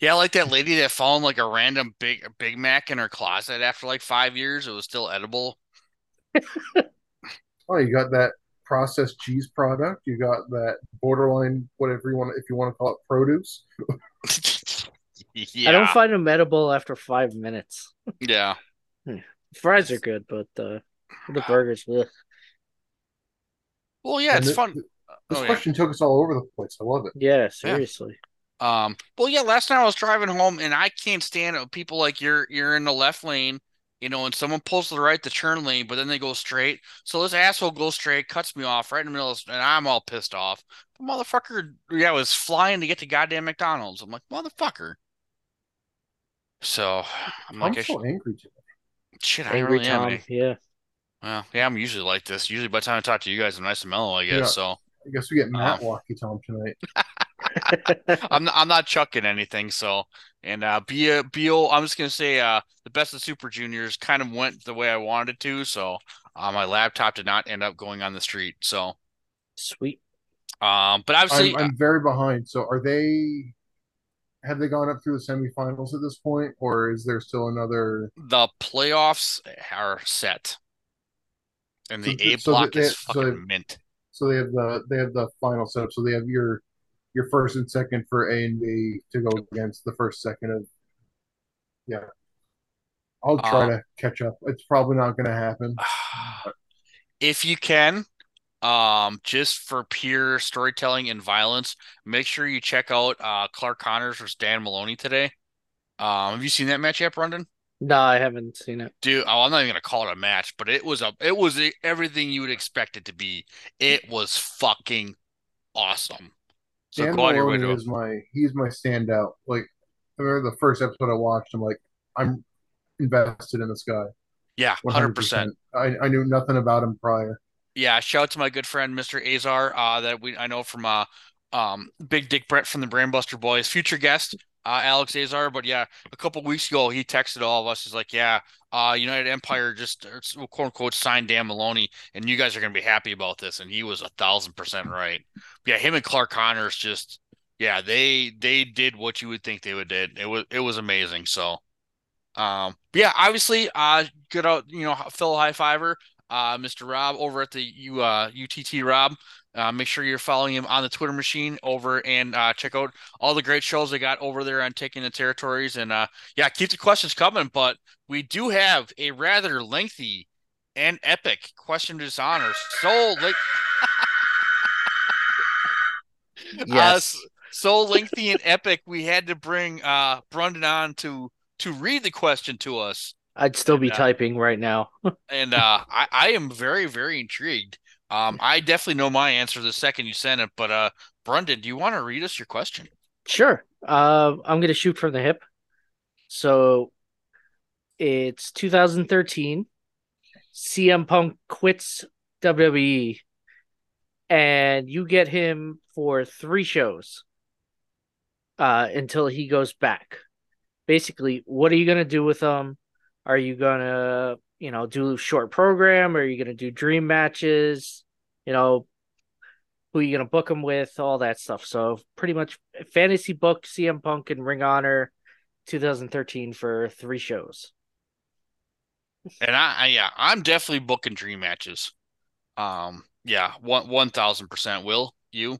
Yeah, like that lady that found like a random big Big Mac in her closet after like five years. It was still edible. Oh, you got that processed cheese product. You got that borderline whatever you want if you want to call it produce. yeah. I don't find them edible after five minutes. yeah. Fries are good, but uh, the burgers, ugh. Well, yeah, And it's thi- fun. This Oh, yeah. question took us all over the place. I love it. yeah, seriously. Um, well, yeah, last night I was driving home and I can't stand it. People like you're you're in the left lane, you know, and someone pulls to the right, the turn lane, but then they go straight. So this asshole goes straight, cuts me off right in the middle, of, and I'm all pissed off. The motherfucker, yeah, was flying to get to goddamn McDonald's. I'm like, motherfucker. So I'm I'm like, I so sh- angry today. shit, I Angry really. Tom, eh? yeah. Well, yeah, I'm usually like this. Usually by the time I talk to you guys, I'm nice and mellow, I guess. Yeah. So I guess we get Matt Um, Walkie Tom tonight. I'm not, I'm not chucking anything. So, and uh, Bio, Bio, I'm just gonna say, uh, the best of Super Juniors kind of went the way I wanted it to. So, uh, my laptop did not end up going on the street. So, Sweet. um, but obviously, I'm, I'm very behind. So are they? Have they gone up through the semifinals at this point, or is there still another? the playoffs are set, and the So- A so block they- is so fucking they- mint. So they have the they have the final setup. So they have your your first and second for A and B to go against the first second of. Yeah, I'll try Uh, to catch up. It's probably not going to happen. if you can, um, just for pure storytelling and violence, make sure you check out uh Clark Connors versus Dan Maloney today. Um, have you seen that match yet, Brundan? No, I haven't seen it. Dude, oh, I'm not even gonna call it a match, but it was a it was a, everything you would expect it to be. It was fucking awesome. So Dan go out your way Maloney to is my he's my standout. Like I remember the first episode I watched, I'm like, I'm invested in this guy. yeah, hundred percent. I, I knew nothing about him prior. Yeah, shout out to my good friend Mr. Azar, uh, that we I know from uh um Big Dick Brett from the Brainbuster Boys, future guest, uh Alex Azar. But yeah, a couple weeks ago he texted all of us. He's like, Yeah, uh United Empire just uh, quote unquote signed Dan Maloney, and you guys are gonna be happy about this. And he was a thousand percent right. Yeah, him and Clark Connors just yeah, they they did what you would think they would did. It was it was amazing. So um but yeah, obviously uh good out, you know, fellow high fiver uh, Mr. Rob over at the U uh, UTT Rob. Uh, make sure you're following him on the Twitter machine over and uh, check out all the great shows they got over there on taking the territories. And uh, yeah, keep the questions coming. But we do have a rather lengthy and epic question to dishonor. So like, Yes. uh, so lengthy and epic, we had to bring uh, Brundan on to to read the question to us. I'd still be Yeah. typing right now. and uh, I, I am very, very intrigued. Um, I definitely know my answer the second you send it, but uh, Brundan, do you want to read us your question? Sure. Uh, I'm gonna shoot from the hip. So it's 2013. CM Punk quits WWE, and you get him for three shows uh, until he goes back. Basically, what are you gonna do with him? Are you gonna, you know, do a short program? Are you gonna do dream matches? You know, who you gonna book them with? All that stuff. So pretty much fantasy book CM Punk and Ring Honor 2013 for three shows. And I, I yeah, I'm definitely booking dream matches. Um, yeah, one one thousand percent. Will you?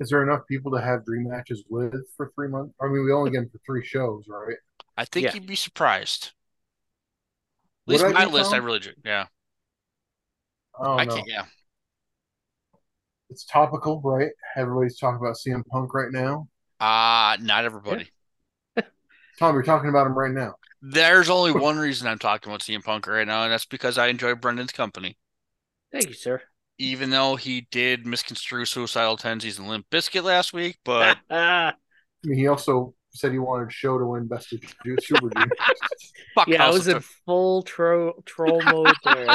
Is there enough people to have dream matches with for three months? I mean, we only get them for three shows, right? I think Yeah. you'd be surprised. At Would least I my list, I really do. Yeah, I don't I know. can't. Yeah, It's topical, right? Everybody's talking about CM Punk right now. uh not everybody. Tom, you're talking about him right now. There's only one reason I'm talking about CM Punk right now, and that's because I enjoy Brundan's company. Thank you, sir. even though he did misconstrue suicidal tendencies and Limp Bizkit last week, but Ah, I mean, he also said he wanted Show to win Best of Ju- Super Junior. fuck yeah, I was of in full tro- troll mode there.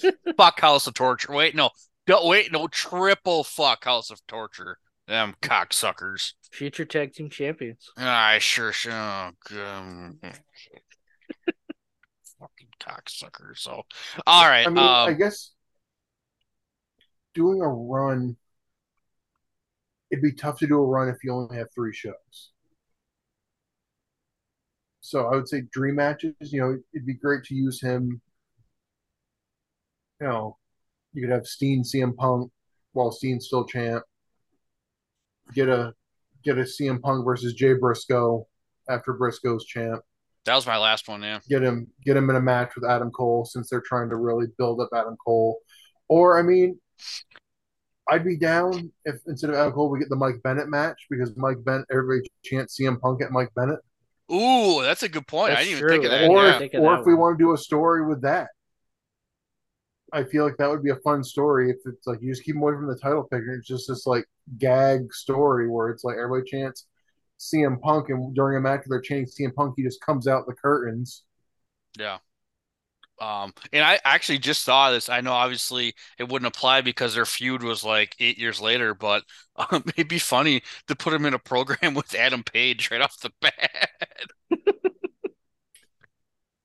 Tor- fuck House of Torture. Wait, no, no, wait, no, triple fuck House of Torture. Them cocksuckers. Future tag team champions. I sure should. Oh, um, fucking cocksuckers. So, all right. I mean, I um, guess doing a run, it'd be tough to do a run if you only have three shows. So I would say dream matches. You know, it'd be great to use him. You know, you could have Steen, CM Punk, while Steen's still champ. Get a get a CM Punk versus Jay Briscoe after Briscoe's champ. that was my last one. Yeah. Get him get him in a match with Adam Cole since they're trying to really build up Adam Cole. Or I mean, I'd be down if instead of Adam Cole we get the Mike Bennett match because Mike Bennett everybody chants CM Punk at Mike Bennett. Ooh, that's a good point. I didn't even think of that. or yeah. if, or that if we want to do a story with that. I feel like that would be a fun story if it's like you just keep them away from the title picture. It's just this like gag story where it's like everybody chants CM Punk and during a match where they're chanting CM Punk, he just comes out the curtains. Yeah. Um, and I actually just saw this. I know obviously it wouldn't apply because their feud was like eight years later, but um, it'd be funny to put him in a program with Adam Page right off the bat.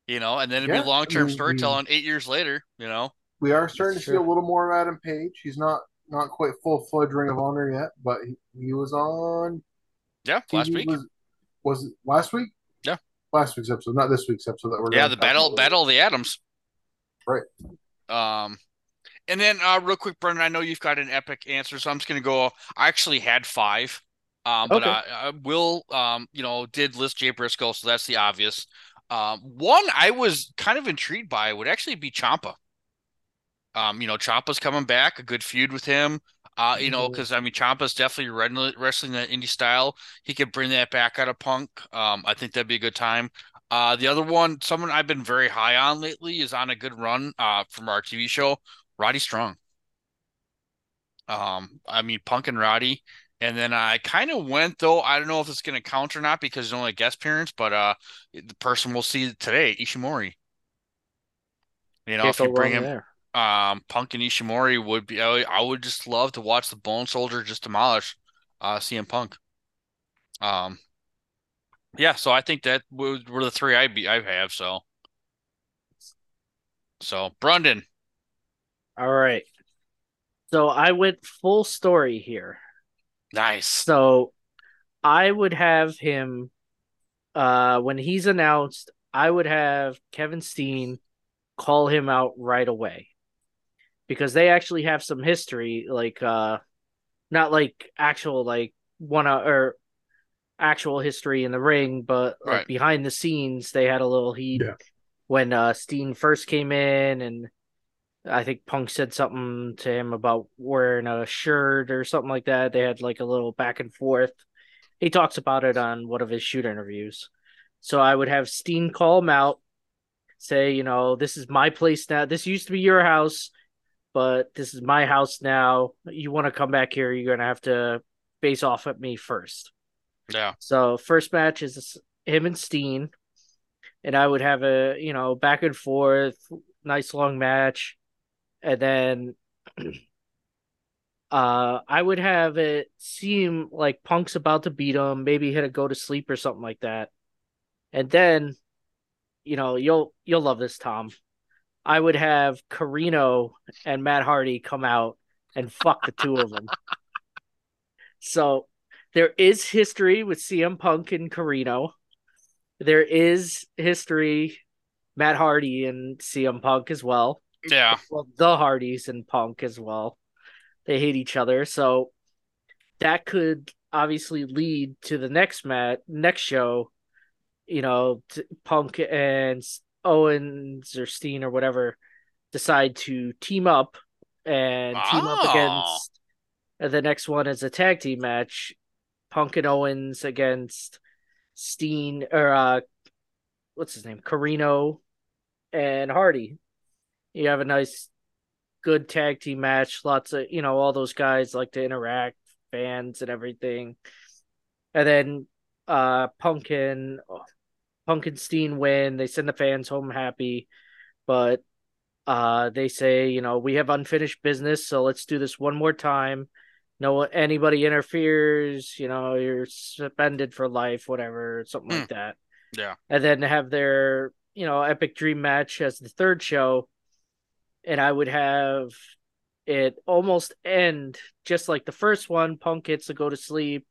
You know, and then it'd Yeah, be long-term I mean, storytelling eight years later, you know. We are starting to see a little more of Adam Page. He's not not quite full fledged Ring of Honor yet, but he, he was on Yeah, last week. Was, was it last week? Last week's episode, not this week's episode that we're Yeah, the battle about. battle of the Atoms. Right. Um, and then uh, real quick, Brundan, I know you've got an epic answer, so I'm just gonna go. I actually had five, um, but Okay. uh, I will, um, you know, did list Jay Briscoe, so that's the obvious. Um, one I was kind of intrigued by would actually be Ciampa. Um, you know, Ciampa's coming back, a good feud with him. Uh, you know, because I mean, Ciampa's definitely wrestling wrestling that indie style. He could bring that back out of Punk. Um, I think that'd be a good time. Uh, the other one, someone I've been very high on lately, is on a good run. Uh, from our TV show, Roddy Strong. Um, I mean, Punk and Roddy, and then I kind of went though. I don't know if it's going to count or not because it's only a guest appearance, but uh, the person we'll see today, Ishimori. You know, Can't if you bring him, there. Um, Punk and Ishimori would be. I, I would just love to watch the Bone Soldier just demolish, uh, CM Punk. Um, yeah. So I think that were, were the three I be I have. So, so Brundan, All right. So I went full story here. nice. So I would have him uh when he's announced, I would have Kevin Steen call him out right away. Because they actually have some history, like uh not like actual like one uh, or actual history in the ring, but like Right. behind the scenes they had a little heat Yeah. when uh Steen first came in and I think Punk said something to him about wearing a shirt or something like that. They had like a little back and forth. He talks about it on one of his shoot interviews. So I would have Steen call him out, say, you know, this is my place now. This used to be your house, but this is my house now. You want to come back here, you're going to have to face off at me first. Yeah. So first match is him and Steen, and I would have a you know back and forth, nice long match, and then uh I would have it seem like Punk's about to beat him, maybe hit a go to sleep or something like that, and then you know you'll you'll love this Tom. I would have Corino and Matt Hardy come out and fuck the two of them. So there is history with CM Punk and Corino. There is history Matt Hardy and CM Punk as well. Yeah. Well, the Hardys and Punk as well. They hate each other, so that could obviously lead to the next mat next show. You know, t- Punk and Owens or Steen or whatever decide to team up and team up Oh. against. The next one is a tag team match: Punk and Owens against Steen or uh, what's his name, Corino and Hardy. You have a nice good tag team match. Lots of you know all those guys like to interact, fans and everything. And then uh Pumpkin Pumpkinstein win. They send the fans home happy, but uh they say you know we have unfinished business, so let's do this one more time. No anybody interferes, you know you're suspended for life, whatever, something like that. Yeah. And then have their you know epic dream match as the third show and I would have it almost end just like the first one. Punk gets to go to sleep.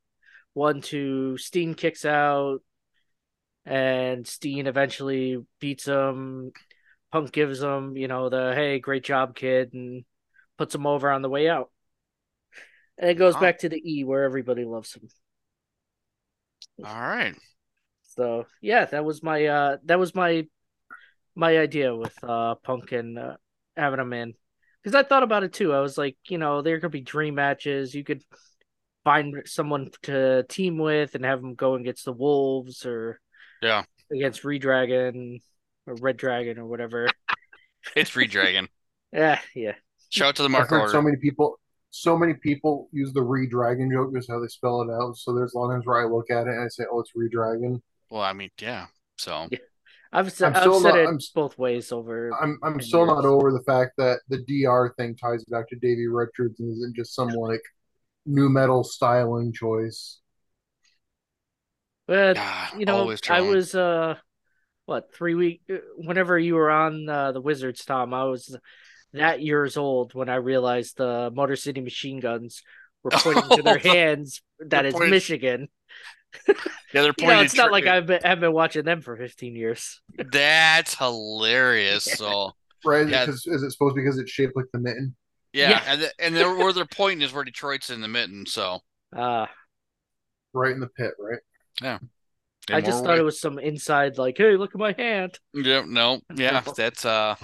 One, two, Steen kicks out, and Steen eventually beats him. Punk gives him, you know, the hey, great job, kid, and puts him over on the way out. And it goes back to the E where everybody loves him. All right. So yeah, that was my uh that was my my idea with uh Punk and uh, having him in because I thought about it too. I was like, you know, there could be dream matches. You could find someone to team with and have them go against the Wolves or Yeah. against Redragon or Red Dragon or whatever. It's Redragon. yeah, yeah. Shout out to the I've Mark heard order. so many people, so many people use the re-dragon joke just how they spell it out. So there's a lot of times where I look at it and I say, "Oh, it's re-dragon." Well, I mean, yeah. So Yeah. I've said I'm I've still said not- it I'm- both ways over. I'm I'm 10 still not over the fact that the DR thing ties back to Davey Richards and isn't just some like new metal styling choice. But ah, you know, always I was uh, what three week? uh, Whenever you were on uh, the Wizards, Tom, I was that years old when I realized the Motor City Machine Guns were pointing to their hands. That is They're pointing- Michigan. Yeah, they're You pointing. know, it's not tr- like I've been, I've been watching them for fifteen years. That's hilarious. So Right? Yeah. Because is it supposed because it's shaped like the mitten? yeah, Yeah. and the, and they're, where they're pointing is where Detroit's in the mitten. So Uh, Right in the pit, right? They I just thought way- it was some inside, like, hey, look at my hand. Yeah, no, yeah, that's uh,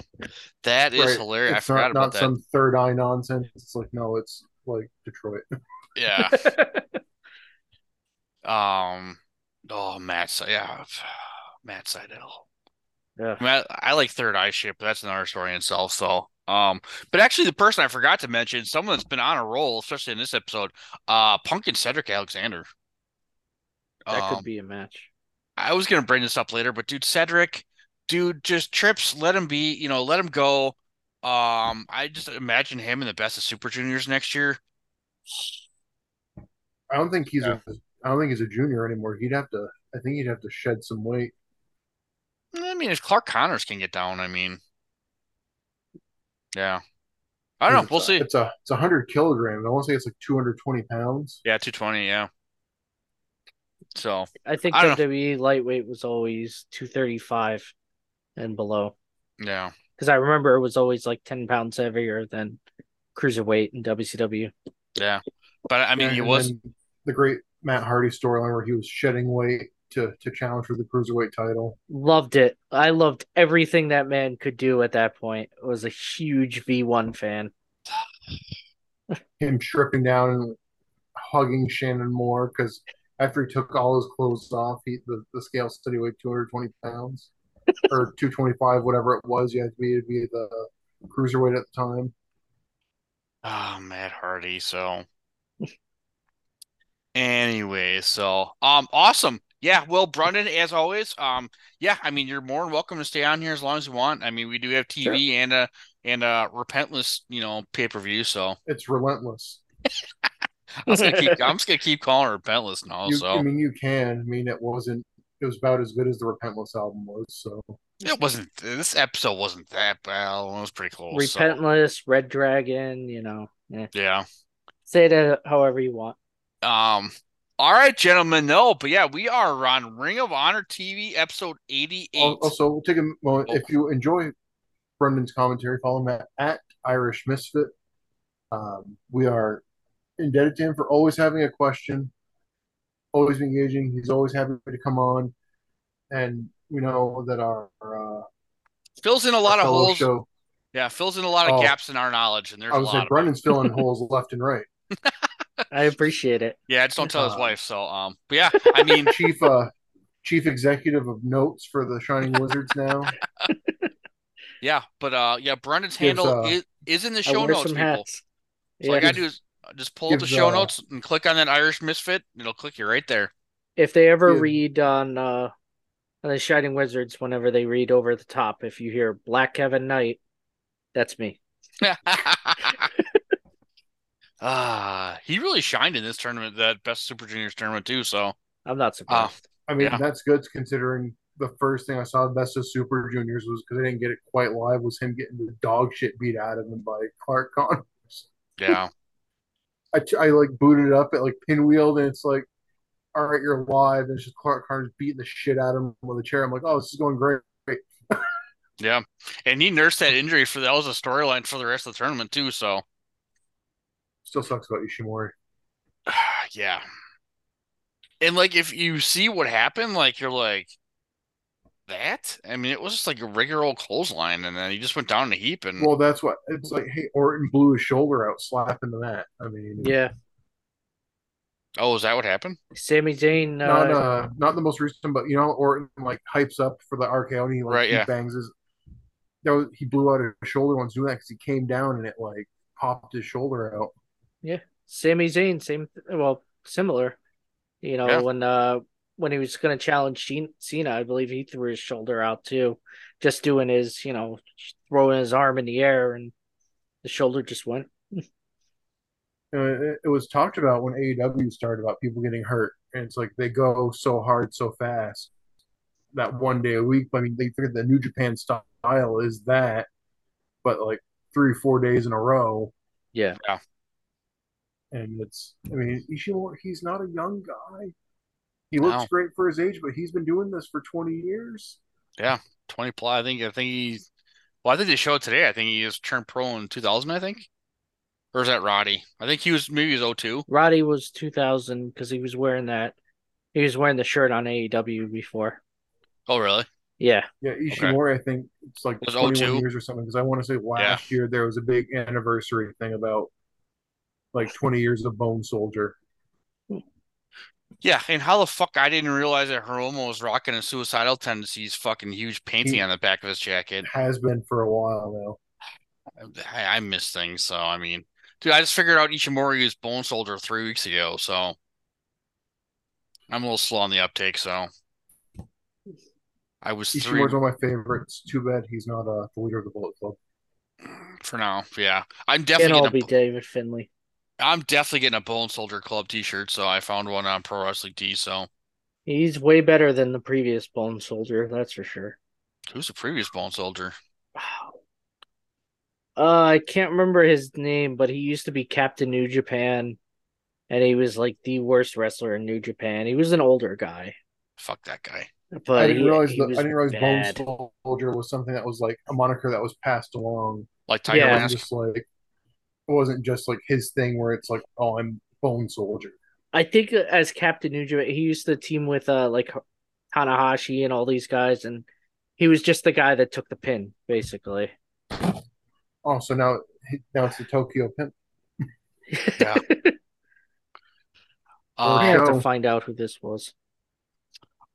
that is right. hilarious. I forgot not, about not that. some third eye nonsense. It's like no, it's like Detroit. Yeah. Um. Oh, Matt. Se- Yeah, Matt Seidel. Yeah. I, I, I like Third Eye ship, but that's another story in itself. So, um, but actually, the person I forgot to mention, someone that's been on a roll, especially in this episode, uh, Punk and Cedric Alexander. That Um, could be a match. I was gonna bring this up later, but dude, Cedric, dude, just trips, let him be, you know, let him go. Um, I just imagine him in the best of Super Juniors next year. I don't think he's Yeah. a I don't think he's a junior anymore. He'd have to I think he'd have to shed some weight. I mean, if Clark Connors can get down, I mean, yeah, I don't know. It's We'll a- see. It's a it's a hundred kilograms. I want to say it's like two hundred twenty pounds. Yeah, two twenty. Yeah. So I think I don't WWE lightweight was always two thirty five and below. yeah, Because I remember it was always like ten pounds heavier than cruiserweight in WCW. yeah. But I mean, Yeah, he was. then the great Matt Hardy storyline where he was shedding weight to to challenge for the cruiserweight title. Loved it. I loved everything that man could do at that point. I was a huge V1 fan. Him stripping down and hugging Shannon Moore because after he took all his clothes off, he the, the scale said he weighed two hundred twenty pounds or two twenty five, whatever it was. You had to be to be the cruiserweight at the time. Oh, Matt Hardy. So anyway, so um, awesome. Yeah, well, Brundan, as always. Um, yeah, I mean, you're more than welcome to stay on here as long as you want. I mean, we do have TV and a and a repentless, you know, pay per view. So It's relentless. I'm just gonna keep. I'm just gonna keep calling it repentless now. You, so I mean, you can. I mean, it wasn't. It was about as good as the Repentless album was. So it wasn't. This episode wasn't that bad. It was pretty close. so, Repentless, Red Dragon, you know. eh. yeah. Say it however you want. Um. All right, gentlemen. No, but yeah, we are on Ring of Honor TV, episode eighty-eight. Al- also, we'll take a moment. Oh. If you enjoy Brundan's commentary, follow him at, at Irish Misfit. Um, we are indebted to him for always having a question, always engaging. He's always happy to come on, and we know that our, uh, fills in a lot of holes. show. Yeah, fills in a lot of Oh. gaps in our knowledge, and there's I a was lot saying of Brundan's filling holes left and right. I appreciate it. Yeah, I just don't tell his Uh, wife. So, um, but yeah, I mean, Chief, uh, chief executive of notes for the Shining Wizards now. yeah, but uh, yeah, Brundan's handle uh, is is in the show notes, people. hats. So all you Yeah. gotta do is just pull up the show uh, notes and click on that Irish Misfit. and It'll click you right there. If they ever Yeah. read on uh on the Shining Wizards, whenever they read over the top, if you hear Black Kevin Knight, that's me. Ah, he really shined in this tournament, that best Super Juniors tournament too. So I'm not surprised. I mean, Yeah. that's good considering the first thing I saw of Best of Super Juniors was because I didn't get it quite live was him getting the dog shit beat out of him by Clark Connors. yeah, I, I like booted it up at like pinwheeled and it's like, all right, you're live. And it's just Clark Connors beating the shit out of him with a chair. I'm like, oh, this is going great. yeah, and he nursed that injury for that was a storyline for the rest of the tournament too. So Still sucks about Ishimori. yeah, and like if you see what happened, like you're like that. I mean, it was just like a regular old clothesline, and then he just went down in a heap. And Well, that's what it's like. Hey, Orton blew his shoulder out slapping the mat. I mean, yeah. oh, is that what happened? Sami Zayn uh, not uh, not the most recent, but you know, Orton like hypes up for the RKO and he like Right, he yeah. bangs his. That was, he blew out his shoulder once doing that because he came down and it like popped his shoulder out. Yeah, Sami Zayn, same well, similar. You know, Yeah. when uh when he was gonna challenge Cen- Cena, I believe he threw his shoulder out too. Just doing his, you know, throwing his arm in the air and the shoulder just went. It, it was talked about when AEW started about people getting hurt, and it's like they go so hard so fast that one day a week. But I mean, they figured the New Japan style is that, but like three four days in a row, Yeah. and it's. I mean, Ishimori, he's not a young guy. He looks No. great for his age, but he's been doing this for twenty years. Yeah, Twenty plus. I think. I think he. Well, I think they showed today. I think he just turned pro in 2000. I think, or is that Roddy? I think he was maybe he was 02. Roddy was two thousand because he was wearing that he was wearing the shirt on AEW before. Oh, really? Yeah. Yeah, Ishimori, I think it's like Was 21 02? years or something. Because I want to say last year there was a big anniversary thing about like 20 years of Bone Soldier. Yeah. And how the fuck I didn't realize that Hiromu was rocking a suicidal tendencies fucking huge painting He- on the back of his jacket. Has been for a while now. I, I miss things. So I mean, dude, I just figured out Ishimori was Bone Soldier three weeks ago. So I'm a little slow on the uptake. So I was three Ishimori's one of my favorites. Too bad he's not uh, the leader of the Bullet Club. for now. Yeah, I'm Can't definitely all getting be David Finlay. I'm definitely getting a Bone Soldier Club T-shirt. So I found one on Pro Wrestling Tees. So He's way better than the previous Bone Soldier, that's for sure. who's the previous Bone Soldier? Uh, I can't remember his name, but he used to be Captain New Japan, and he was like the worst wrestler in New Japan. He was an older guy, Fuck that guy. but I didn't he, realize he the, I didn't realize. Bone Soldier was something that was like a moniker that was passed along. Like Tiger Yeah. Mask. wasn't just like it wasn't just like his thing where it's like, oh, I'm Bone Soldier. I think uh, as Captain New Japan, he used to team with uh like Tanahashi and all these guys, and he was just the guy that took the pin, basically. Oh, so now now it's the Tokyo Pimp. Yeah. I Uh, have to find out who this was.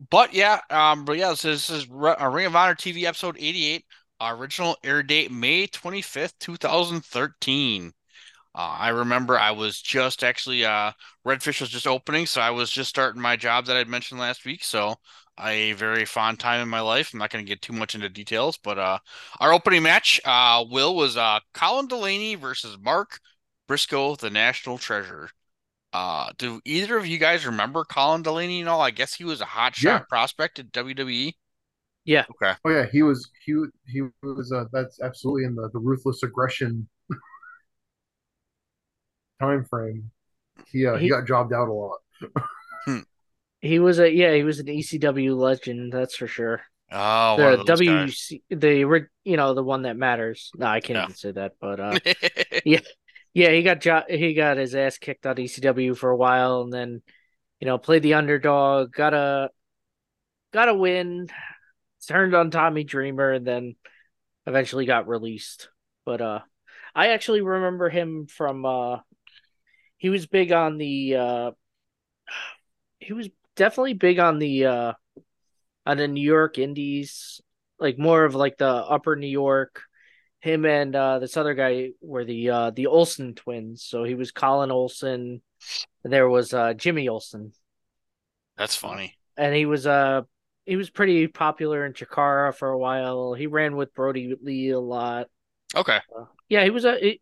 But yeah, um, but yeah, this is, this is Re- uh, Ring of Honor TV episode 88, original air date May 25th, 2013. Uh, I remember I was just actually, uh, Redfish was just opening, so I was just starting my job that I'd mentioned last week. So a very fond time in my life. I'm not going to get too much into details, but uh, our opening match, uh, Will was uh, Colin Delaney versus Mark Briscoe, the National Treasure. Uh, do either of you guys remember Colin Delaney and all? I guess he was a hot shot Yeah. prospect at WWE. Yeah. Okay. Oh yeah, he was he he was uh, that's absolutely in the, the ruthless aggression time frame. He uh, he, He- got jobbed out a lot. He was a yeah, he was an ECW legend, that's for sure. Oh, the one guys. WC, the you know the one that matters. No, I can't Yeah. even say that, but uh, yeah, he got jo- he got his ass kicked on ECW for a while, and then you know played the underdog, got a got a win, turned on Tommy Dreamer, and then eventually got released. But uh, I actually remember him from uh, he was big on the uh, he was definitely big on the uh on the New York Indies, like more of like the upper New York, him and uh, this other guy were the uh, the Olsen twins. So he was Colin Olsen, and there was uh, Jimmy Olsen, That's funny. and he was uh he was pretty popular in Chikara for a while. He ran with Brodie Lee a lot. Okay. Yeah, he was a he,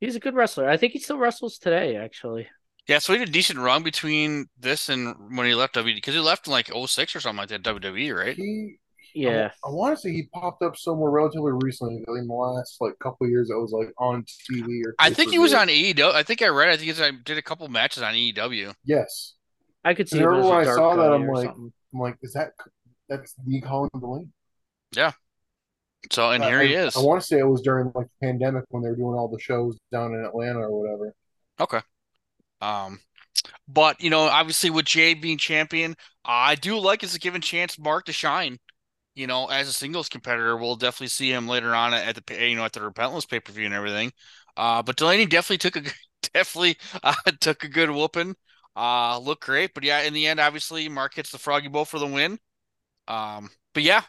he's a good wrestler. I think he still wrestles today, actually. Yeah, so he had a decent run between this and when he left WWE because he left in like 06 or something like that WWE, right? He, Yeah, I, want to say he popped up somewhere relatively recently in the last like couple of years. I was like on TV or. I think he was on AEW. I think I read. I think he did a couple matches on E AEW. Yes, I could see And him as a when I saw that, I'm like, something. I'm like, is that that's the Colin Delaney? So and I- here he is. I want to say it was during like the pandemic when they were doing all the shows down in Atlanta or whatever. Okay. Um, but you know, obviously with Jay being champion, I do like it's a given chance Mark to shine. You know, as a singles competitor, we'll definitely see him later on at the you know at the Repentless pay per view and everything. Uh, but Delaney definitely took a definitely uh, took a good whooping. Uh, looked great, but yeah, in the end, obviously Mark hits the Froggy Bow for the win. Um, but yeah,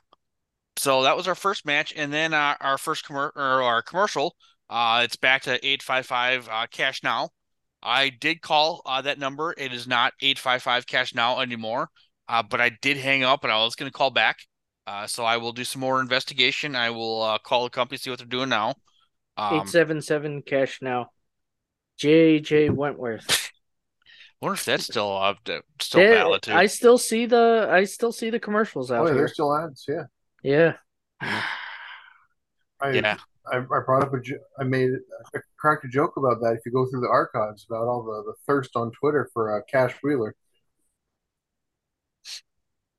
so that was our first match, and then uh, our first commer or our commercial. Uh, it's back to eight five five uh, cash now. I did call uh, that number. It is not 855 cash now anymore. Uh, but I did hang up and I was going to call back. Uh, so I will do some more investigation. I will uh, call the company, see what they're doing now. Um, Eight seven seven cash now. J.J. Wentworth. I wonder if that's still uh, still They- valid too. I still see the I still see the commercials out Oh, yeah, here. there's still ads. Yeah, Yeah. I, yeah, I, I brought up a, I made, I cracked a joke about that. If you go through the archives about all the, the thirst on Twitter for uh, Cash Wheeler,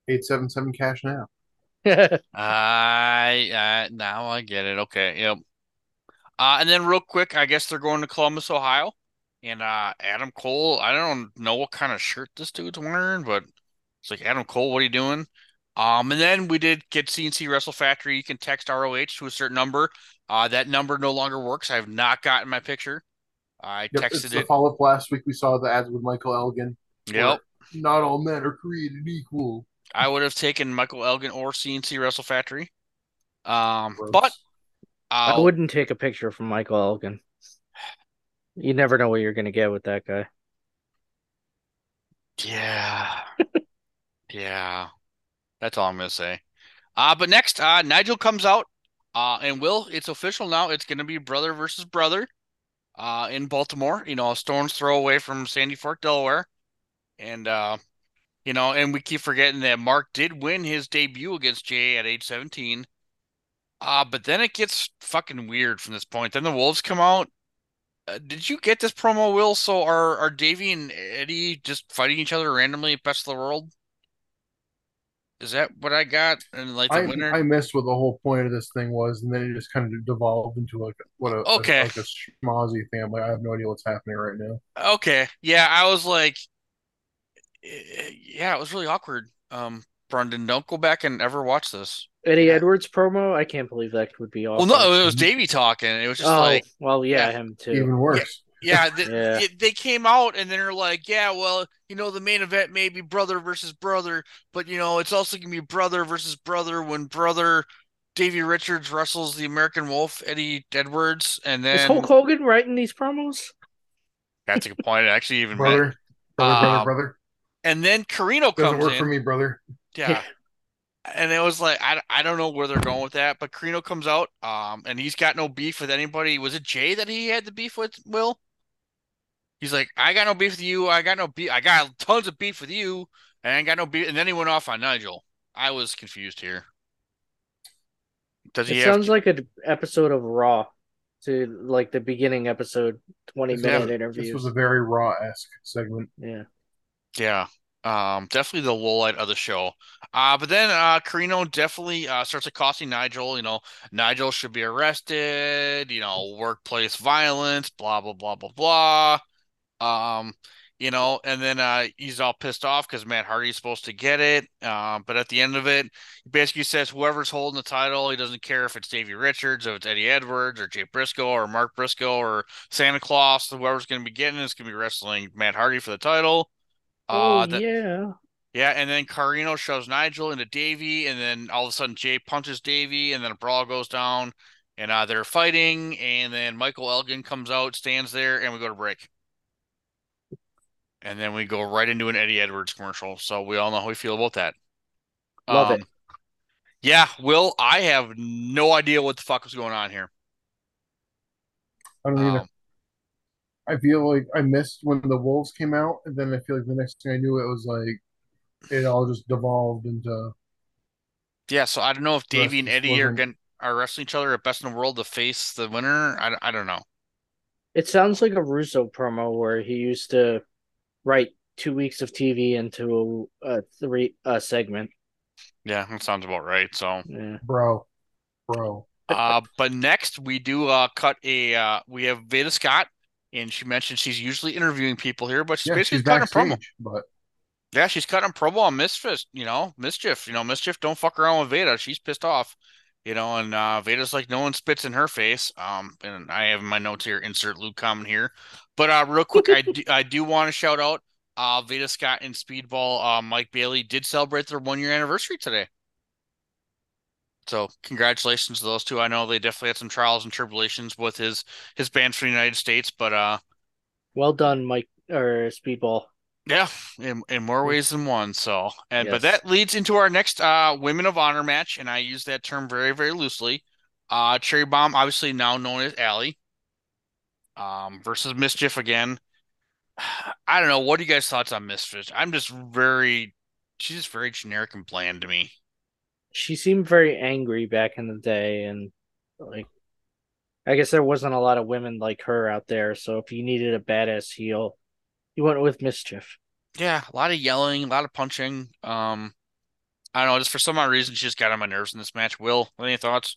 eight seven seven cash now. I uh, now I get it. Okay, yep. Uh, and then real quick, I guess they're going to Columbus, Ohio, and uh, Adam Cole. I don't know what kind of shirt this dude's wearing, but it's like Adam Cole. What are you doing? Um, and then we did get CNC Wrestle Factory. You can text ROH to a certain number. Uh, that number no longer works. I have not gotten my picture. I Yep, it's texted the it. follow up last week. We saw the ads with Michael Elgin. Yep. Not all men are created equal. I would have taken Michael Elgin or CNC Wrestle Factory. Um, Gross. but I uh, wouldn't take a picture from Michael Elgin. You never know what you're gonna get with that guy. Yeah. yeah. That's all I'm gonna say. Uh but next, uh Nigel comes out. Uh and Will, it's official now. It's gonna be brother versus brother uh in Baltimore. You know, a stone's throw away from Sandy Fork, Delaware. And uh you know, and we keep forgetting that Mark did win his debut against Jay at age 17. Uh, but then it gets fucking weird from this point. Then the Wolves come out. Uh, did you get this promo, Will? So are are Davey and Eddie just fighting each other randomly at Best of the World? Is that what I got? And like the I, winner? I missed what the whole point of this thing was, and then it just kind of devolved into like what a Okay. like a schmozzy family. I have no idea what's happening right now. Okay. Yeah, I was like, eh, yeah, it was really awkward. Um, Brundan, don't go back and ever watch this. Eddie Edwards promo. I can't believe that would be awesome. Well, no, it was Davey talking. It was just oh, like, well, yeah, yeah. him too. Even worse. Yeah, th- Yeah. it- they came out and they're like, yeah, well, you know, the main event may be brother versus brother, but you know, it's also gonna be brother versus brother when brother Davey Richards wrestles the American Wolf Eddie Edwards, and then Is Hulk Hogan writing these promos? that's a good point. It actually even brother, meant, brother, brother, Um, brother. and then Corino Doesn't comes work in. for me, brother. Yeah. And it was like I, I don't know where they're going with that, but Corino comes out, um, and he's got no beef with anybody. Was it Jay that he had the beef with? Will? He's like, I got no beef with you. I got no beef. I got tons of beef with you, and I got no beef. And then he went off on Nigel. I was confused here. Does he It have? sounds like an episode of Raw, to like the beginning episode, twenty This minute was- interview. This was a very raw esque segment. yeah. Yeah. Um, definitely the low light of the show. Uh, but then uh Corino definitely uh starts accosting Nigel, you know, Nigel should be arrested, you know, workplace violence, blah blah blah blah blah. Um, you know, and then uh he's all pissed off because Matt Hardy's supposed to get it. Um, but at the end of it, he basically says whoever's holding the title, he doesn't care if it's Davey Richards, if it's Eddie Edwards or Jay Briscoe or Mark Briscoe or Santa Claus, whoever's gonna be getting it is gonna be wrestling Matt Hardy for the title. Oh Uh, the- yeah. yeah, and then Corino shoves Nigel into Davey, and then all of a sudden Jay punches Davey, and then a brawl goes down, and uh, they're fighting, and then Michael Elgin comes out, stands there, and we go to break. And then we go right into an Eddie Edwards commercial. So we all know how we feel about that. Love it. Um, Yeah, Will, I have no idea what the fuck was going on here. I don't either. Um, I feel like I missed when the Wolves came out, and then I feel like the next thing I knew, it was like it all just devolved into. yeah, so I don't know if The Davey and Eddie are wasn't- going are wrestling each other at Best in the World to face the winner. I, I don't know. It sounds like a Russo promo where he used to write two weeks of TV into a, a three a segment. Yeah, that sounds about right. So, Yeah. Bro, bro. uh, but next we do uh cut a uh we have Veda Scott, and she mentioned she's usually interviewing people here, but she's Yeah, basically she's cutting a promo. but Yeah, she's cutting a promo on Misfit, you know, Mischief. You know, Mischief don't fuck around with Veda. She's pissed off. You know, and uh Veda's like no one spits in her face. Um and I have my notes here, insert Luke comment here. But uh real quick, I do, I do want to shout out uh Veda Scott and Speedball uh Mike Bailey did celebrate their one year anniversary today. So congratulations to those two. I know they definitely had some trials and tribulations with his his band for the United States, but uh Well done, Mike or Speedball. Yeah, in in more ways than one. So, and but that leads into our next uh Women of Honor match, and I use that term very, very loosely. Uh Cherry Bomb, obviously now known as Allie, um, versus Mischief again. I don't know. What are you guys' thoughts on Mischief? I'm just very, she's just very generic and bland to me. She seemed very angry back in the day, and like, I guess there wasn't a lot of women like her out there. So if you needed a badass heel, you went with Mischief. Yeah, a lot of yelling, a lot of punching. Um, I don't know. Just for some odd reason, she just got on my nerves in this match. Will, any thoughts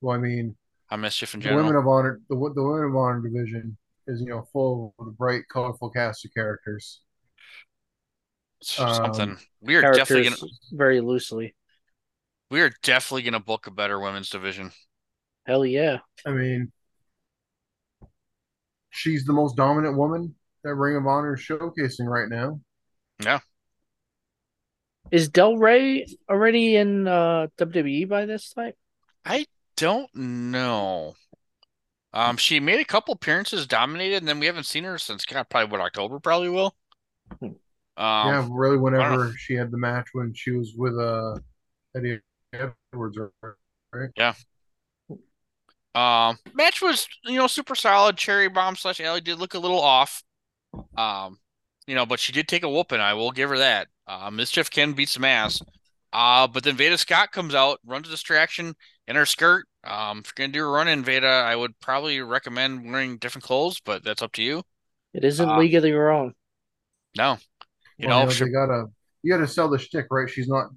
well, I mean, on Mischief in the general? Women of Honor, the the Women of Honor division is you know full of a bright, colorful cast of characters. It's um, something. We are definitely gonna. Very loosely. We are definitely going to book a better women's division. Hell yeah. I mean, she's the most dominant woman that Ring of Honor is showcasing right now. Yeah. Is Del Rey already in uh, WWE by this time? I don't know. Um, she made a couple appearances, dominated, and then we haven't seen her since God, probably what October, probably will. Um, yeah, really. Whenever she had the match when she was with uh Eddie Edwards, right? Um, match was you know super solid. Cherry Bomb slash Allie did look a little off. Um, you know, but she did take a whooping. I will give her that. Uh, Mischief can beat some ass. Uh, but then Veda Scott comes out, runs a distraction in her skirt. Um, if you're gonna do a run in Veda, I would probably recommend wearing different clothes, but that's up to you. It isn't Uh, League of Their Own. No, you Well, know, they sure- gotta you gotta sell the shtick, right? She's not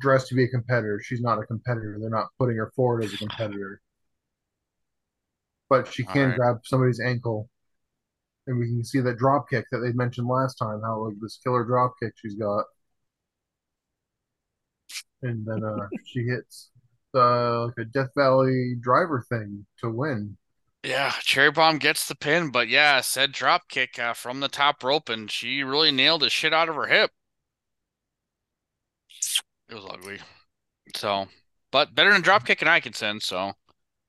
dressed to be a competitor. She's not a competitor. They're not putting her forward as a competitor. But she can Alright. grab somebody's ankle, and we can see that drop kick that they mentioned last time. How like this killer drop kick she's got, and then uh, she hits uh, like a Death Valley driver thing to win. Yeah, Cherry Bomb gets the pin, but yeah, said drop kick uh, from the top rope, and she really nailed the shit out of her hip. It was ugly. So, but better than drop kick and I can send. So,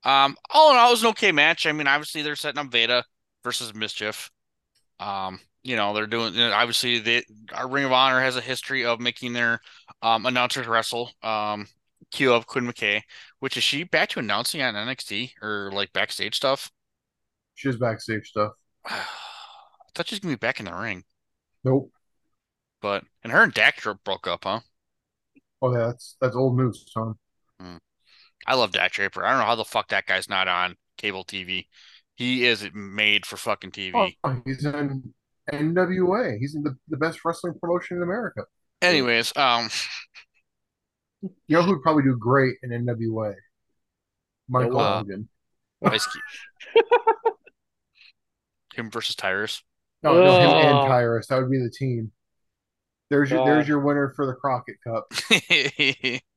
um, all in all, it was an okay match. I mean, obviously they're setting up Veda versus Mischief. Um, you know, they're doing obviously they our Ring of Honor has a history of making their um announcers wrestle. Um, cue up Quinn McKay, which is she back to announcing on NXT or like backstage stuff? She's backstage stuff. I thought she was gonna be back in the ring, Nope. but and her and Dak broke up, huh? Oh, yeah, that's that's old news, Tom. I love Dak Draper. I don't know how the fuck that guy's not on cable TV. He is made for fucking TV. Oh, he's in NWA. He's in the, the best wrestling promotion in America. Anyways, um, You know who would probably do great in NWA? Michael Uh, Hogan. Ice Cube. Him versus Tyrus. No, no, him and Oh. Tyrus. That would be the team. There's your there's your winner for the Crockett Cup.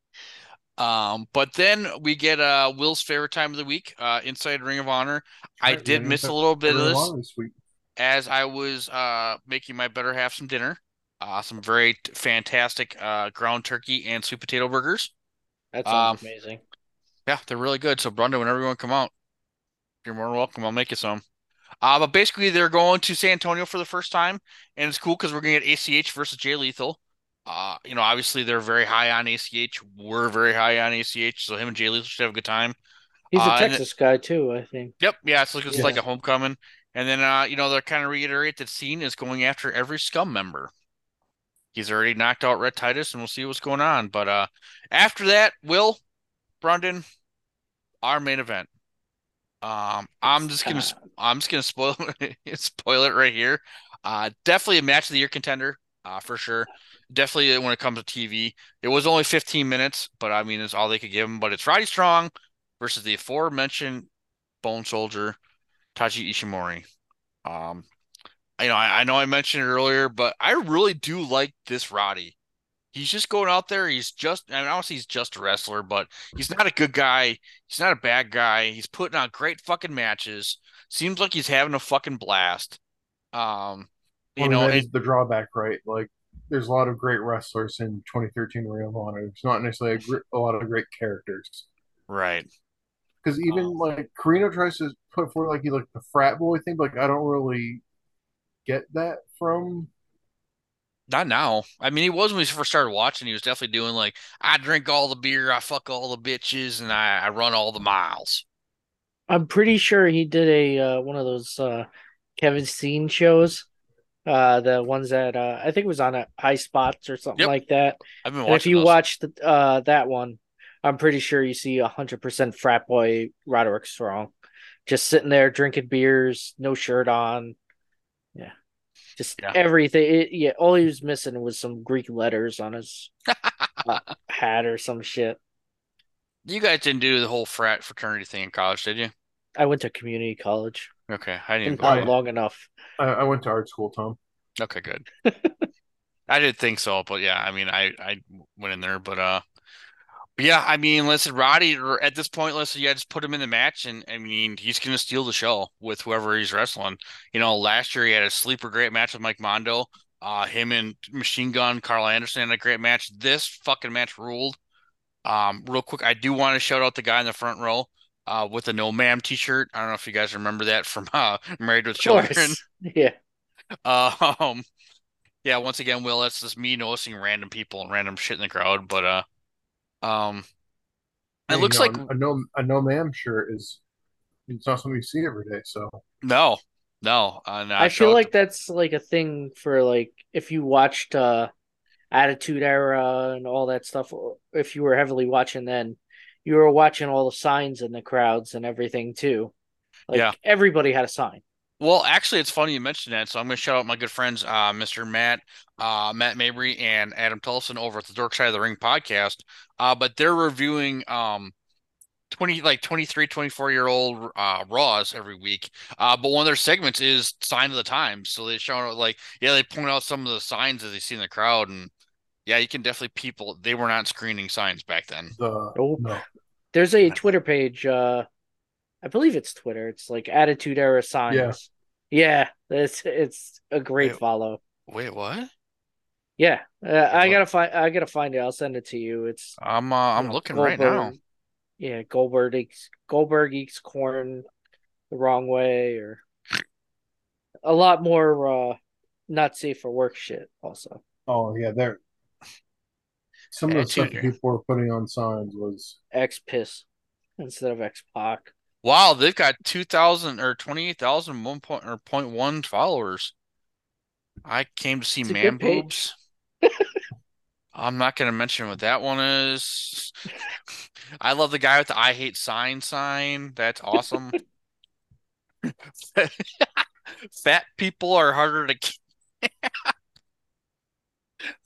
um, but then we get uh Will's favorite time of the week, uh, inside Ring of Honor. I did winner miss a little bit of this. This week. as I was uh making my better half some dinner. Uh, some very t- fantastic uh ground turkey and sweet potato burgers. That sounds Um, amazing. Yeah, they're really good. So, Brunda, whenever you want to come out, you're more than welcome. I'll make you some. Uh, but basically, they're going to San Antonio for the first time, and it's cool because we're going to get ACH versus Jay Lethal. Uh, you know, obviously they're very high on ACH. We're very high on ACH, so him and Jay Lethal should have a good time. He's a Uh, Texas guy too, I think. Yep, yeah, it's like it's Yeah. like a homecoming, and then uh, you know, they're kind of reiterate that Steen is going after every scum member. He's already knocked out Rhett Titus, and we'll see what's going on. But uh, after that, Will Brundan, our main event. Um, I'm just gonna. I'm just gonna spoil spoil it right here. Uh, definitely a match of the year contender, uh, for sure. Definitely when it comes to TV. It was only 15 minutes, but I mean, it's all they could give him. But it's Roddy Strong versus the aforementioned Bone Soldier, Taiji Ishimori. Um, you know, I, I know I mentioned it earlier, but I really do like this Roddy. He's just going out there. He's just, I mean, obviously he's just a wrestler, but he's not a good guy. He's not a bad guy. He's putting on great fucking matches. Seems like he's having a fucking blast. Um, you mean, know, the drawback, right? Like, there's a lot of great wrestlers in 2013 Ring of Honor. There's not necessarily a, gr- a lot of great characters. right. Because even Oh. like Corino tries to put forward like he like the frat boy thing, but like I don't really get that from. Not now. I mean, he was when we first started watching. He was definitely doing like, I drink all the beer, I fuck all the bitches, and I, I run all the miles. I'm pretty sure he did a uh, one of those uh, Kevin Steen shows. Uh, the ones that uh, I think it was on a high spots or something Yep. like that. I've been And watching if you those. watch the, uh, that one, I'm pretty sure you see a hundred percent frat boy Roderick Strong, just sitting there drinking beers, no shirt on. Yeah, just Yeah. everything. It, yeah, all he was missing was some Greek letters on his uh, hat or some shit. You guys didn't do the whole frat fraternity thing in college, did you? I went to community college, Okay, I didn't. not go. long enough. I, I went to art school, Tom. Okay, good. I didn't think so, but yeah, I mean, I I went in there, but uh, but yeah, I mean, listen, Roddy, or at this point, listen, yeah, just put him in the match, and I mean, he's gonna steal the show with whoever he's wrestling. You know, last year he had a sleeper great match with Mike Mondo. Uh, him and Machine Gun Karl Anderson had a great match. This fucking match ruled. Um, real quick, I do want to shout out the guy in the front row. Uh, with a no ma'am t-shirt. I don't know if you guys remember that from uh Married with Children. course, yeah. Um, yeah, once again, Will, that's just me noticing random people and random shit in the crowd. But uh, um, it And, looks you like a no a no ma'am shirt is it's not something you see every day. So no, no. Uh, no, I show feel it like that's like a thing for like if you watched uh Attitude Era and all that stuff. If you were heavily watching then, you were watching all the signs in the crowds and everything too. Like Yeah. everybody had a sign. Well, actually, it's funny you mentioned that. So I'm going to shout out my good friends, uh, Mr. Matt, uh, Matt Mabry, and Adam Tulson over at the Dark Side of the Ring podcast. Uh, but they're reviewing um 20 like 23, 24 year old uh Raws every week. Uh, but one of their segments is sign of the times. So they show like yeah, they point out some of the signs that they see in the crowd, and yeah, you can definitely people they were not screening signs back then. the Nope. no There's a Twitter page. Uh, I believe it's Twitter. It's like Attitude Era signs. Yeah, it's it's a great Wait. follow. Wait, what? Yeah, uh, I gotta find. I gotta find it. I'll send it to you. It's I'm uh, I'm you know, looking right now. Yeah, Goldberg eats Goldberg eats corn the wrong way, or a lot more uh not safe for work shit. Also, oh yeah they're some of the stuff Attitude people were putting on signs was X piss instead of X Pac. Wow, they've got 2,000 or 28,000 one point or point one followers. I came to see It's man good boobs. I'm not going to mention what that one is. I love the guy with the I hate sign sign. That's awesome. Fat people are harder to.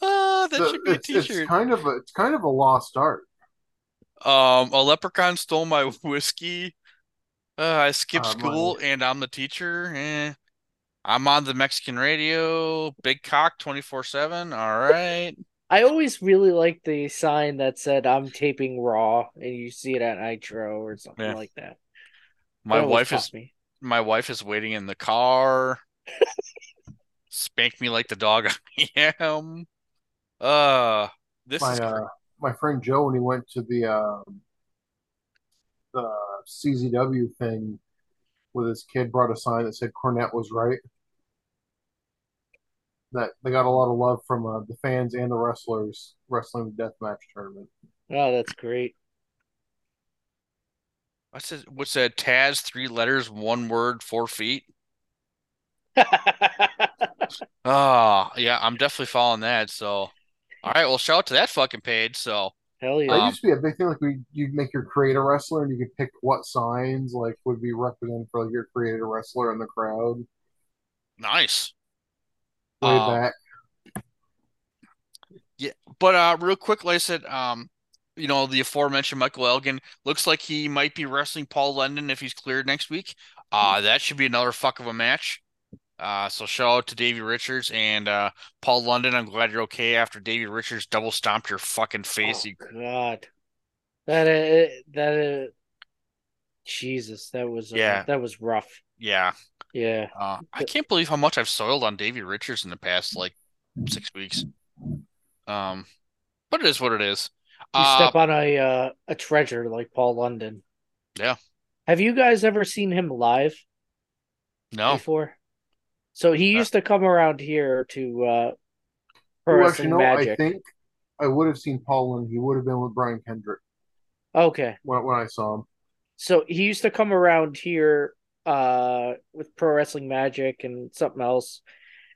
Oh, that So should be a it's, it's kind of a it's kind of a lost art. Um, a leprechaun stole my whiskey. Uh, I skipped Uh, school money. and I'm the teacher. Eh. I'm on the Mexican radio. Big cock 24/7. All right. I always really liked the sign that said "I'm taping Raw," and you see it at Nitro or something Yeah. like that. My That wife is me. my wife is waiting in the car. Spank me like the dog I am. Uh, this My is uh, my friend Joe when he went to the um, the CZW thing with his kid brought a sign that said Cornette was right. That they got a lot of love from uh, the fans and the wrestlers wrestling the deathmatch tournament. Oh, that's great. What's it? What's that? Taz, three letters, one word, four feet. Oh, yeah, I'm definitely following that. So, all right, well, shout out to that fucking page. So, Hell yeah. That Um, used to be a big thing. Like we, you'd make your creator wrestler, and you could pick what signs like would be represented for like your creator wrestler in the crowd. nice. Way Um, back, But uh, real quick, like I said, um, you know, the aforementioned Michael Elgin looks like he might be wrestling Paul London if he's cleared next week. Uh, that should be another fuck of a match. Uh, so shout out to Davey Richards and uh, Paul London. I'm glad you're okay after Davey Richards double stomped your fucking face. Oh, You, God. That uh, that uh, Jesus, that was uh, Yeah. that was rough. yeah. Yeah. Uh, I can't believe how much I've soiled on Davey Richards in the past like six weeks. Um, but it is what it is. You Uh, step on a uh, a treasure like Paul London. Yeah. Have you guys ever seen him live no. before? So he used to come around here to uh Pro Well, Wrestling actually, no, I think I would have seen Paul and he would have been with Brian Kendrick Okay. when, when I saw him. So he used to come around here uh with Pro Wrestling Magic and something else.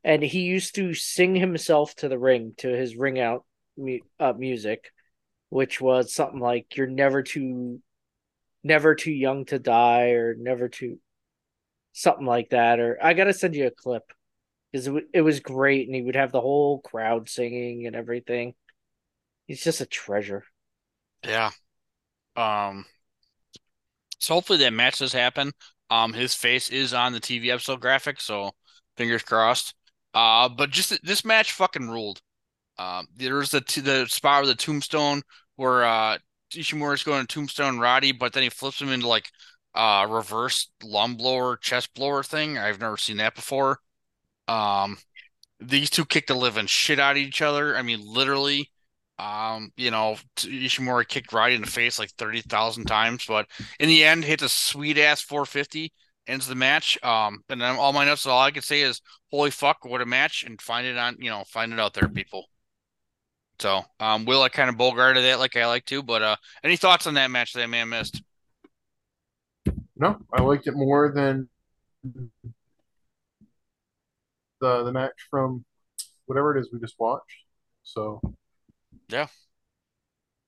And he used to sing himself to the ring to his ring out mu- uh, music, which was something like you're never too never too young to die or never too something like that or I got to send you a clip cuz it, w- it was great and he would have the whole crowd singing and everything. He's just a treasure. Yeah. Um. So hopefully that match does happen. Um, his face is on the TV episode graphic, so fingers crossed. Uh, but just this match fucking ruled. Um, there's the t the spot with the tombstone where uh Ishimori's going to tombstone Roddy, but then he flips him into like uh reverse lung blower chest blower thing. I've never seen that before. Um, these two kicked the living shit out of each other. I mean, literally. Um, you know, Ishimori kicked Roddy in the face like 30,000 times, but in the end, hit a sweet ass 450, ends the match. Um, and then all my notes, all I can say is, holy fuck, what a match, and find it on, you know, find it out there, people. So, um, Will, I kind of bogarted that like I like to, but uh, any thoughts on that match that I may have missed? No, I liked it more than the the match from whatever it is we just watched. So Yeah.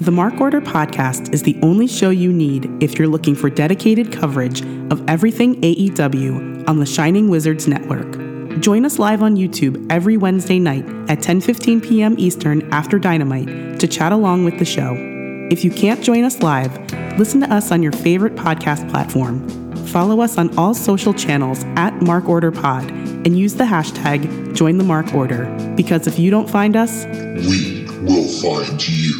The Mark Order podcast is the only show you need if you're looking for dedicated coverage of everything AEW on the Shining Wizards Network. Join us live on YouTube every Wednesday night at 10:15 p.m. Eastern after Dynamite to chat along with the show. If you can't join us live, listen to us on your favorite podcast platform. Follow us on all social channels at Mark Order Pod and use the hashtag Join the Mark Order because if you don't find us, We will find you.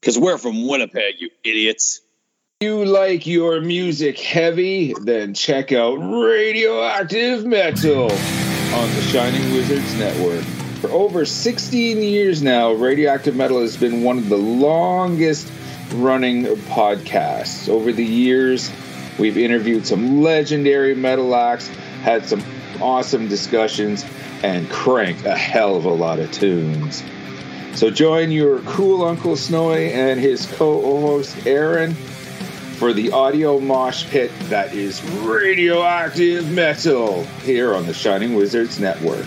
Because we're from Winnipeg, you idiots. you like your music heavy, then check out Radioactive Metal on the Shining Wizards Network. For over 16 years now, Radioactive Metal has been one of the longest running podcasts. Over the years, we've interviewed some legendary metal acts, had some awesome discussions, and cranked a hell of a lot of tunes. So join your cool Uncle Snowy and his co-host Aaron for the audio mosh pit that is radioactive metal here on the Shining Wizards Network.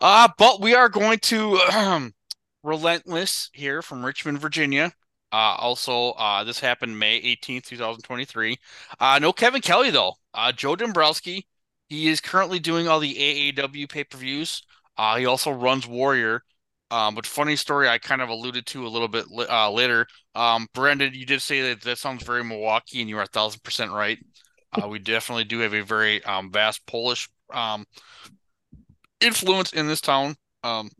Uh, but we are going to um, Relentless here from Richmond, Virginia. Uh, also, uh, this happened May 18th, 2023. Uh, no Kevin Kelly, though. Uh, Joe Dombrowski, he is currently doing all the AAW pay per views. Uh, he also runs Warrior. Um, but funny story, I kind of alluded to a little bit uh, later. Um, Brundan, you did say that that sounds very Milwaukee, and you are a thousand percent right. Uh, we definitely do have a very um, vast Polish um, influence in this town. Um,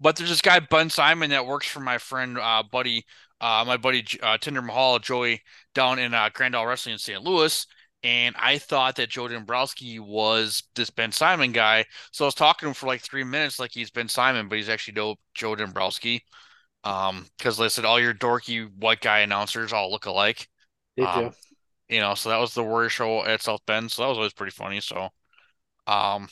but there's this guy Ben Simon that works for my friend, uh, buddy, uh, my buddy uh, Tinder Mahal, Joey, down in uh, Grand Isle Wrestling in St. Louis. And I thought that Joe Dombrowski was this Ben Simon guy. So I was talking to him for like three minutes, like he's Ben Simon, but he's actually no Joe Dombrowski. Um, because they said all your dorky white guy announcers all look alike. They Um, do. You know, so that was the Warrior show at South Bend. So that was always pretty funny. So, um,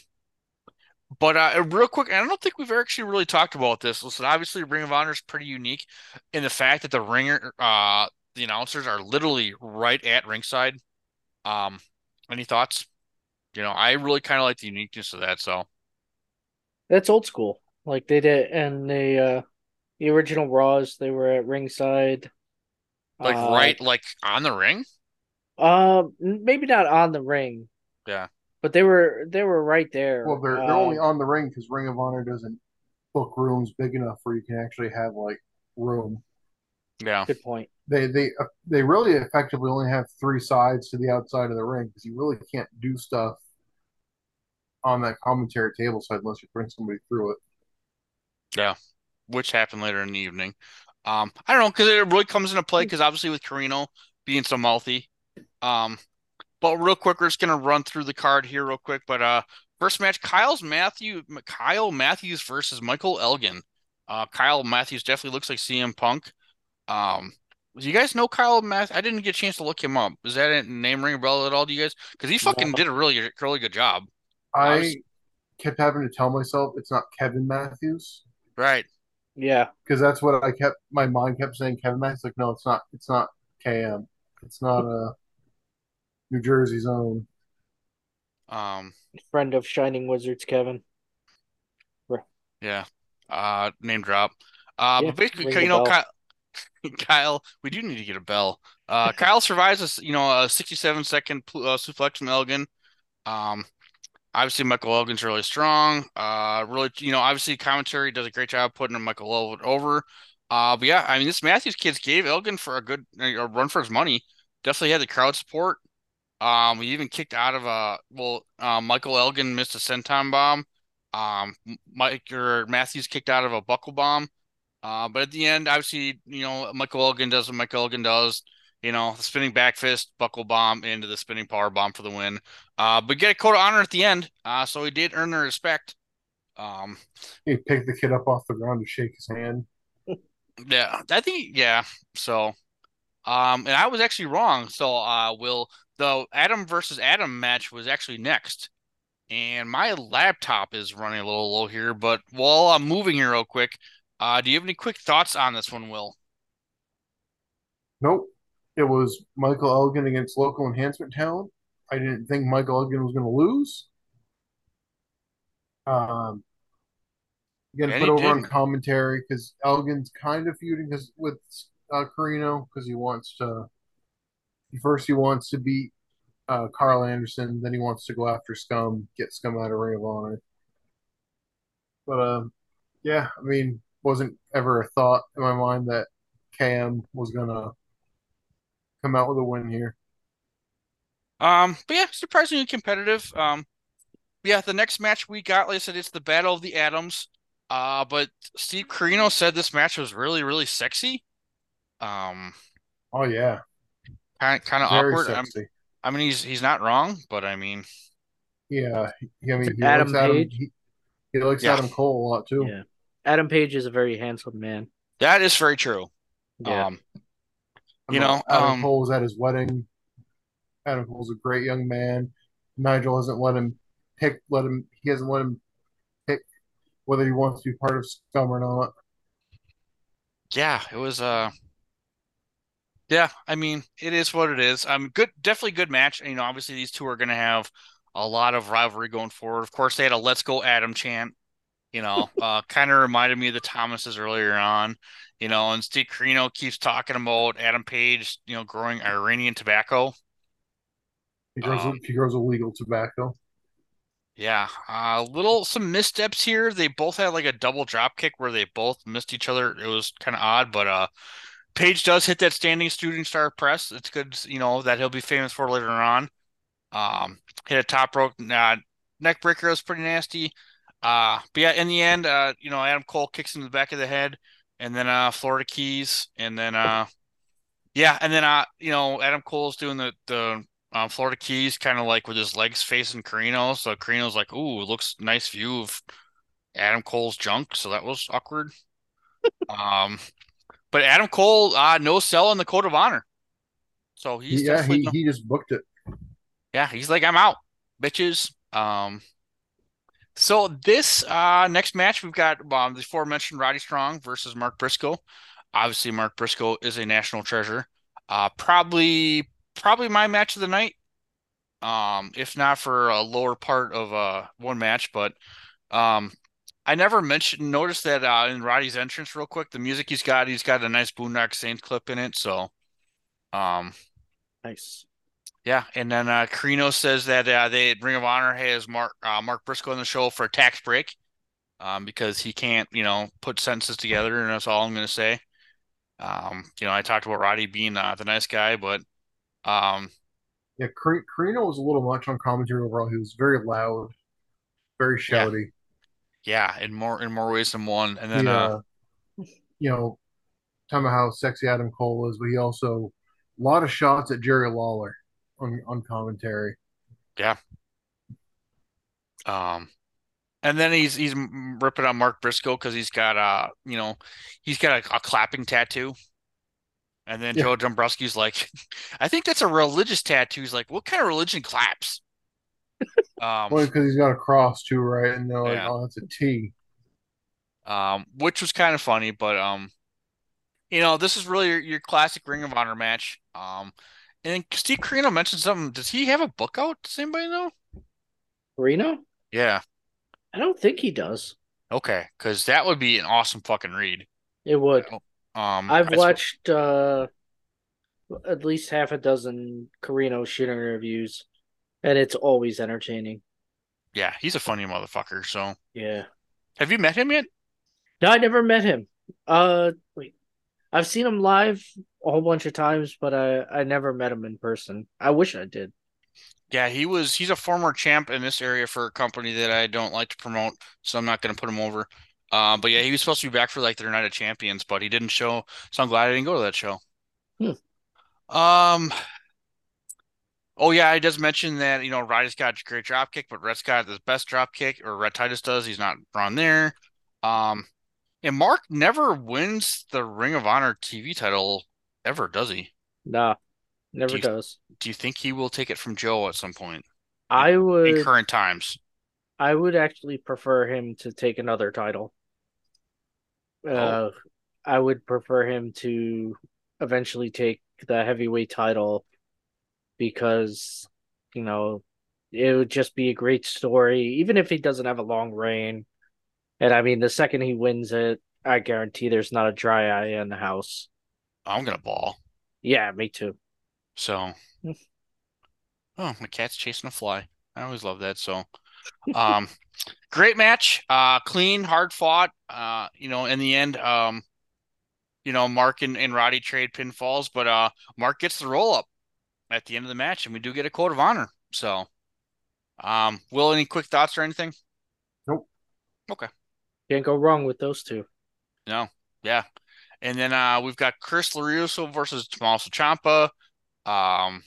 but uh, real quick, I don't think we've actually really talked about this. Listen, obviously, Ring of Honor is pretty unique in the fact that the ringer, uh, the announcers are literally right at ringside. Um, any thoughts? You know, I really kind of like the uniqueness of that. So, That's old school. Like they did, and the uh, the original Raws, they were at ringside. like Uh, right, like on the ring. Um, maybe not on the ring, Yeah. But they were they were right there. Well, they're, they're Um, only on the ring because Ring of Honor doesn't book rooms big enough where you can actually have like room. Yeah. Good point. They they uh, they really effectively only have three sides to the outside of the ring because you really can't do stuff on that commentary table side unless you bring somebody through it. Yeah, which happened later in the evening. Um, I don't know because it really comes into play because obviously with Corino being so healthy. Um, but real quick, we're just gonna run through the card here real quick. But uh, first match, Kyle's Matthew Kyle Matthews versus Michael Elgin. Uh, Kyle Matthews definitely looks like CM Punk. Um, do you guys know Kyle Matthews? I didn't get a chance to look him up. Is that a name ring a bell at all? Do you guys? Because he fucking No. did a really really good job. I was- kept having to tell myself it's not Kevin Matthews Right. Yeah. because that's what I kept. My mind kept saying Kevin Matthews. Like, no, it's not. It's not KM. It's not a New Jersey's own. Um. Friend of Shining Wizards, Kevin. Yeah. Uh, name drop. Uh, Yeah, but basically, you know. Kyle, Kyle, we do need to get a bell. Uh, Kyle survives a s- you know a 67 second pl- uh, suplex from Elgin. Um, obviously Michael Elgin's really strong. Uh, really, you know, obviously commentary does a great job putting Michael Elgin over. Uh, but yeah, I mean, this Matthews kids gave Elgin for a good a run for his money. Definitely had the crowd support. Um, we even kicked out of a well, uh, Michael Elgin missed a senton bomb. Um, Mike or Matthews kicked out of a buckle bomb. Uh, but at the end, obviously, you know, Michael Elgin does what Michael Elgin does. You know, the spinning back fist, buckle bomb into the spinning power bomb for the win. Uh, but get a code of honor at the end. Uh, so he did earn their respect. Um, he picked the kid up off the ground to shake his hand. Yeah, I think yeah. So, um, and I was actually wrong. So, uh, will the Adam versus Adam match was actually next, and my laptop is running a little low here. But while I'm moving here real quick, uh, do you have any quick thoughts on this one, Will? Nope. It was Michael Elgin against local enhancement talent. I didn't think Michael Elgin was going to lose. Um, getting put over didn't. on commentary because Elgin's kind of feuding because with uh, Corino because he wants to. First, he wants to beat uh, Karl Anderson. Then he wants to go after Scum, get Scum out of Ring of Honor. But uh, yeah, I mean, wasn't ever a thought in my mind that KM was gonna come out with a win here. Um, but yeah, surprisingly competitive. Um, yeah, the next match we got, like I said, it's the Battle of the Atoms. Uh, but Steve Corino said this match was really, really sexy. Um, oh yeah, kind kind of awkward. I mean, he's he's not wrong, but I mean, yeah, I mean, he Adam likes Adam, Page. he, he likes Yeah. Adam Cole a lot too. Yeah. Adam Page is a very handsome man. that is very true. Yeah. Um, you know, Adam um, Cole was at his wedding. Adam Cole's a great young man. Nigel hasn't let him pick. Let him. He hasn't let him pick whether he wants to be part of Scum or not. yeah, it was uh yeah, I mean, it is what it is. Um good definitely good match. And, You know, obviously these two are gonna have a lot of rivalry going forward. Of course, they had a let's go Adam chant, you know, uh kind of reminded me of the Thomases earlier on, you know, and Steve Corino keeps talking about Adam Page, you know, growing Iranian tobacco. He grows. Um, he grows illegal tobacco. Yeah, a little some missteps here. They both had like a double drop kick where they both missed each other. It was kind of odd, but uh Page does hit that standing shooting star press. It's good, you know, that he'll be famous for later on. Um, hit a top rope uh, neck breaker was pretty nasty. Uh, but yeah, in the end, uh, you know, Adam Cole kicks him in the back of the head, and then uh, Florida Keys, and then uh, yeah, and then uh, you know, Adam Cole's doing the the um, Florida Keys kind of like with his legs facing Corino. So Corino's like, "Ooh, looks nice view of Adam Cole's junk." So that was awkward. um, but Adam Cole, uh, no sell in the code of honor. So he's yeah, he, he just booked it. yeah, he's like, I'm out, bitches. Um, so this uh next match we've got um the aforementioned Roddy Strong versus Mark Briscoe. Obviously, Mark Briscoe is a national treasure. Uh, probably probably my match of the night. Um, if not for a lower part of uh one match, but um, I never mentioned noticed that uh in Roddy's entrance real quick, the music he's got, he's got a nice Boondock Saints clip in it. So, um, Nice. yeah, and then uh Corino says that uh they Ring of Honor has Mark uh, Mark Briscoe on the show for a tax break, um, because he can't, you know, put sentences together, and that's all I'm gonna say. Um, you know, I talked about Roddy being uh, the nice guy, but um, Yeah, Car- Corino was a little much on commentary overall. He was very loud, very shouty. yeah, in more in more ways than one. And then He, uh, uh, you know, talking about how sexy Adam Cole is, but he also a lot of shots at Jerry Lawler on on commentary. yeah, um, and then he's he's ripping on Mark Briscoe because he's got uh, you know, he's got a, a clapping tattoo. And then Yeah. Joe Dombrowski's like, I think that's a religious tattoo. He's like, what kind of religion claps? Um, Well, because he's got a cross too, right? And they're like, Yeah. "Oh, that's a T." um, which was kind of funny, but um, you know, this is really your, your classic Ring of Honor match. Um, and then Steve Corino mentioned something. Does he have a book out? Does anybody know? Corino? Yeah. I don't think he does. Okay, because that would be an awesome fucking read. It would. Um, I've I- watched uh at least half a dozen Corino shit interviews, and it's always entertaining. Yeah, he's a funny motherfucker. So Yeah. have you met him yet? No, I never met him. Uh, wait, I've seen him live a whole bunch of times, but I I never met him in person. I wish I did. Yeah, he was. He's a former champ in this area for a company that I don't like to promote, so I'm not going to put him over. Uh, but yeah, he was supposed to be back for like their Night of Champions, but he didn't show. So I'm glad I didn't go to that show. Hmm. Um. Oh yeah, I just mentioned that you know Roddy's got a great drop kick, but Rhett's got the best drop kick, or Rhett Titus does. He's not on there. Um, and Mark never wins the Ring of Honor TV title ever, does he? Nah, never Do you- does. Do you think he will take it from Joe at some point I in would In current times? I would actually prefer him to take another title. Uh, Oh. I would prefer him to eventually take the heavyweight title because, you know, it would just be a great story, even if he doesn't have a long reign. And I mean, the second he wins it, I guarantee there's not a dry eye in the house. I'm gonna ball. Yeah, me too. So, oh, my cat's chasing a fly. I always love that. So, um, great match. Uh, clean, hard fought. Uh, you know, in the end, um, you know, Mark and, and Roddy trade pinfalls, but uh, Mark gets the roll up at the end of the match, and we do get a code of honor. So, um, Will, any quick thoughts or anything? Nope. Okay. Can't go wrong with those two. No, yeah. And then uh we've got Chris Larusso versus Tommaso Ciampa. Um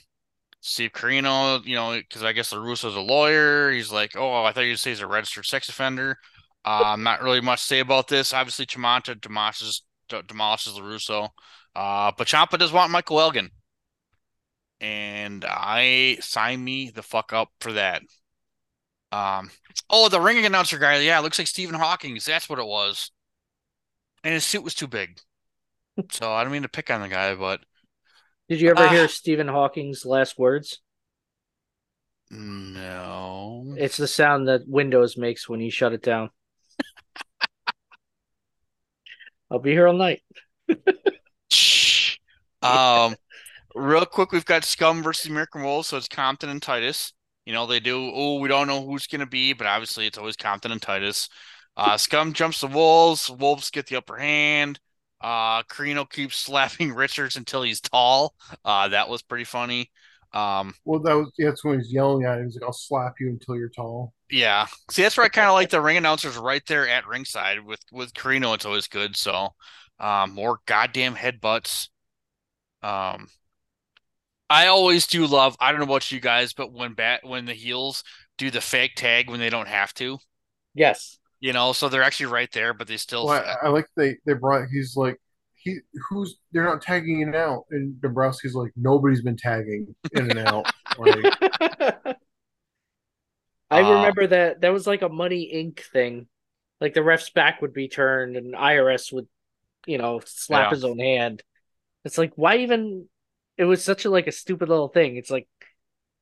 Steve Corino, you know, because I guess Larusso's a lawyer. He's like, oh, I thought you'd say he's a registered sex offender. Um, not really much to say about this. Obviously, Ciampa demolishes d- demolishes Larusso. Uh, but Ciampa does want Michael Elgin, and I sign me the fuck up for that. Um, oh, the ring announcer guy, yeah, it looks like Stephen Hawking's. That's what it was. And his suit was too big. So I don't mean to pick on the guy, but Did you ever Ah. hear Stephen Hawking's last words? no. It's the sound that Windows makes when you shut it down. I'll be here all night. Shh. Um, real quick, we've got Scum versus American Wolves, so it's Compton and Titus. You know, they do, oh, we don't know who's going to be, but obviously it's always Compton and Titus. Uh, Scum jumps the Wolves. Wolves get the upper hand. Uh, Corino keeps slapping Richards until he's tall. Uh, that was pretty funny. Um, Well, that was that's when he's yelling at him. He's like, "I'll slap you until you're tall." Yeah. See, that's where I kind of like the ring announcers right there at ringside with with Corino. It's always good. So, um, more goddamn headbutts. Um, I always do love. I don't know about you guys, but when bat when the heels do the fake tag when they don't have to, Yes. you know, so they're actually right there, but they still. Well, I, I like they they brought. He's like, he who's they're not tagging in out, and Dombrowski's like, nobody's been tagging in and out. like, I Uh, remember that that was like a Money Inc. thing. Like the ref's back would be turned and IRS would, you know, slap Yeah. his own hand. It's like why even it was such a like a stupid little thing. It's like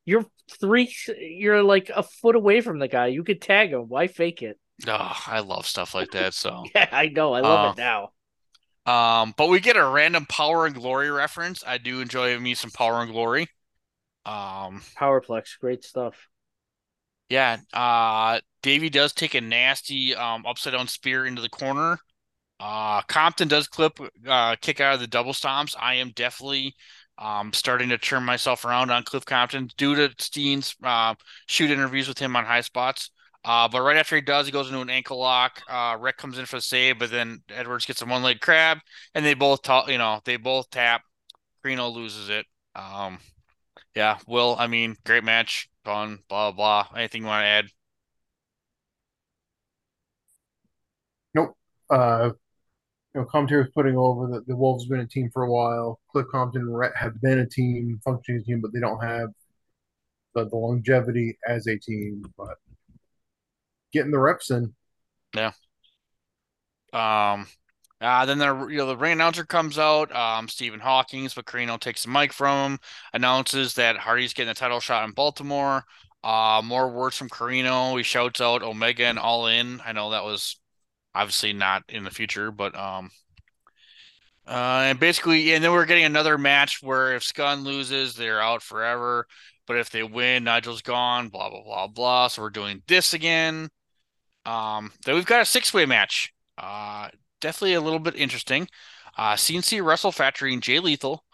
you're three you're like a foot away from the guy. You could tag him. Why fake it? oh, I love stuff like that. So. Yeah, I know. I love Uh, it now. Um, but we get a random Power and Glory reference. I do enjoy me some Power and Glory. Um, Powerplex, great stuff. yeah, uh, Davey does take a nasty um upside down spear into the corner. Uh, Compton does clip uh kick out of the double stomps. I am definitely um starting to turn myself around on Cliff Compton due to Steen's uh shoot interviews with him on high spots. Uh, but right after he does, he goes into an ankle lock. Uh, Rick comes in for the save, but then Edwards gets a one leg crab, and they both talk. You know, they both tap. Greeno loses it. Um, yeah. Will, I mean, great match, fun, blah blah. Anything you want to add? nope. Uh, you know, commentary was putting over that the Wolves have been a team for a while. Cliff Compton and Rhett have been a team, functioning team, but they don't have the, the longevity as a team. But getting the reps in. Yeah. Um, uh, then the you know the ring announcer comes out. Um, Stephen Hawkins, but Corino takes the mic from him, announces that Hardy's getting a title shot in Baltimore. Uh, more words from Corino. He shouts out Omega and All In. I know that was obviously not in the future, but um, uh, and basically, and then we're getting another match where if Scum loses, they're out forever. but if they win, Nigel's gone. Blah blah blah blah. So we're doing this again. Um, then we've got a six-way match. Uh, definitely a little bit interesting. Uh, CNC Wrestle Factory and Jay Lethal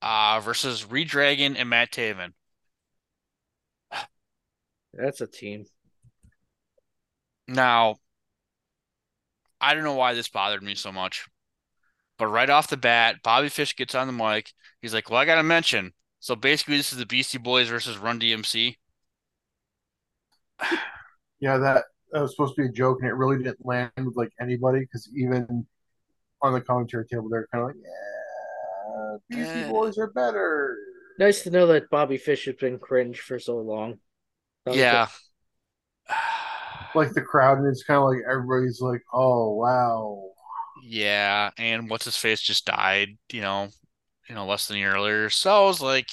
uh, versus Redragon and Matt Taven. That's a team. Now, I don't know why this bothered me so much, but right off the bat, Bobby Fish gets on the mic. He's like, "Well, I got to mention. So basically, this is the Beastie Boys versus Run DMC." Yeah, that, that was supposed to be a joke, and it really didn't land with like anybody because even on the commentary table, they're kind of like, "Yeah, Beastie eh. Boys are better." Nice to know that Bobby Fish has been cringe for so long. That was Yeah. Like the crowd, and it's kind of like everybody's like, "Oh wow." Yeah, and what's his face just died, you know, you know, less than a year earlier. So I was like,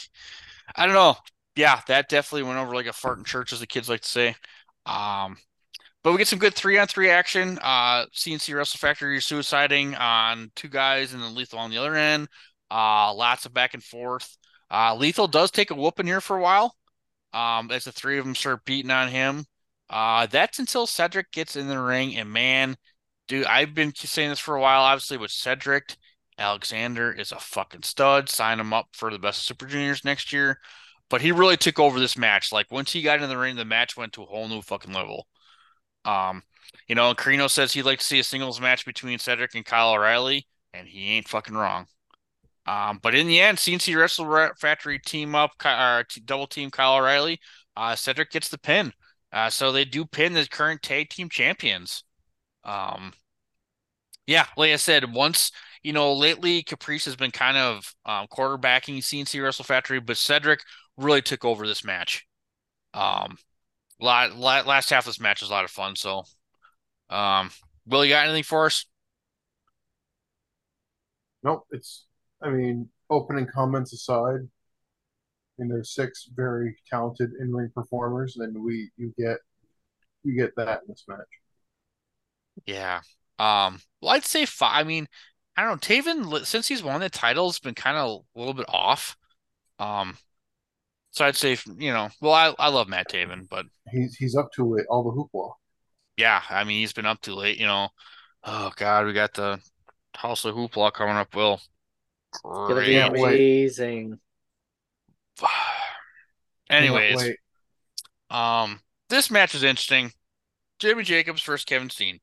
I don't know. Yeah, that definitely went over like a fart in church, as the kids like to say. Um, but we get some good three on three action. Uh, CNC Wrestle Factory suiciding on two guys and then Lethal on the other end. Uh, lots of back and forth. Uh, Lethal does take a whooping here for a while. Um, as the three of them start beating on him. Uh, that's until Cedric gets in the ring, and man, dude, I've been saying this for a while. Obviously, with Cedric, Alexander is a fucking stud. Sign him up for the best Super Juniors next year. But he really took over this match. Like once he got in the ring, the match went to a whole new fucking level. Um, you know, Carino says he'd like to see a singles match between Cedric and Kyle O'Reilly, and he ain't fucking wrong. Um, but in the end, CNC Wrestle Factory team up, t- double team Kyle O'Reilly. Uh, Cedric gets the pin. Uh, so they do pin the current tag team champions. Um, yeah, like I said, once you know, lately Caprice has been kind of um, quarterbacking CNC Wrestle Factory, but Cedric really took over this match. Um, lot, lot, last half of this match was a lot of fun. So, um, Will, you got anything for us? Nope. It's, I mean, opening comments aside, and there's six very talented in ring performers, then we you get you get that in this match. Yeah. Um, well, I'd say five. I mean, I don't know. Taven, since he's won the title, has been kind of a little bit off. Um, so I'd say, you know, well, I, I love Matt Taven, but He's he's up to it, all the hoopla. yeah, I mean, he's been up too late, you know. Oh, God, we got the House of Hoopla coming up, Will. It's gonna be Great. amazing. Anyways, um, this match is interesting. Jimmy Jacobs versus Kevin Steen.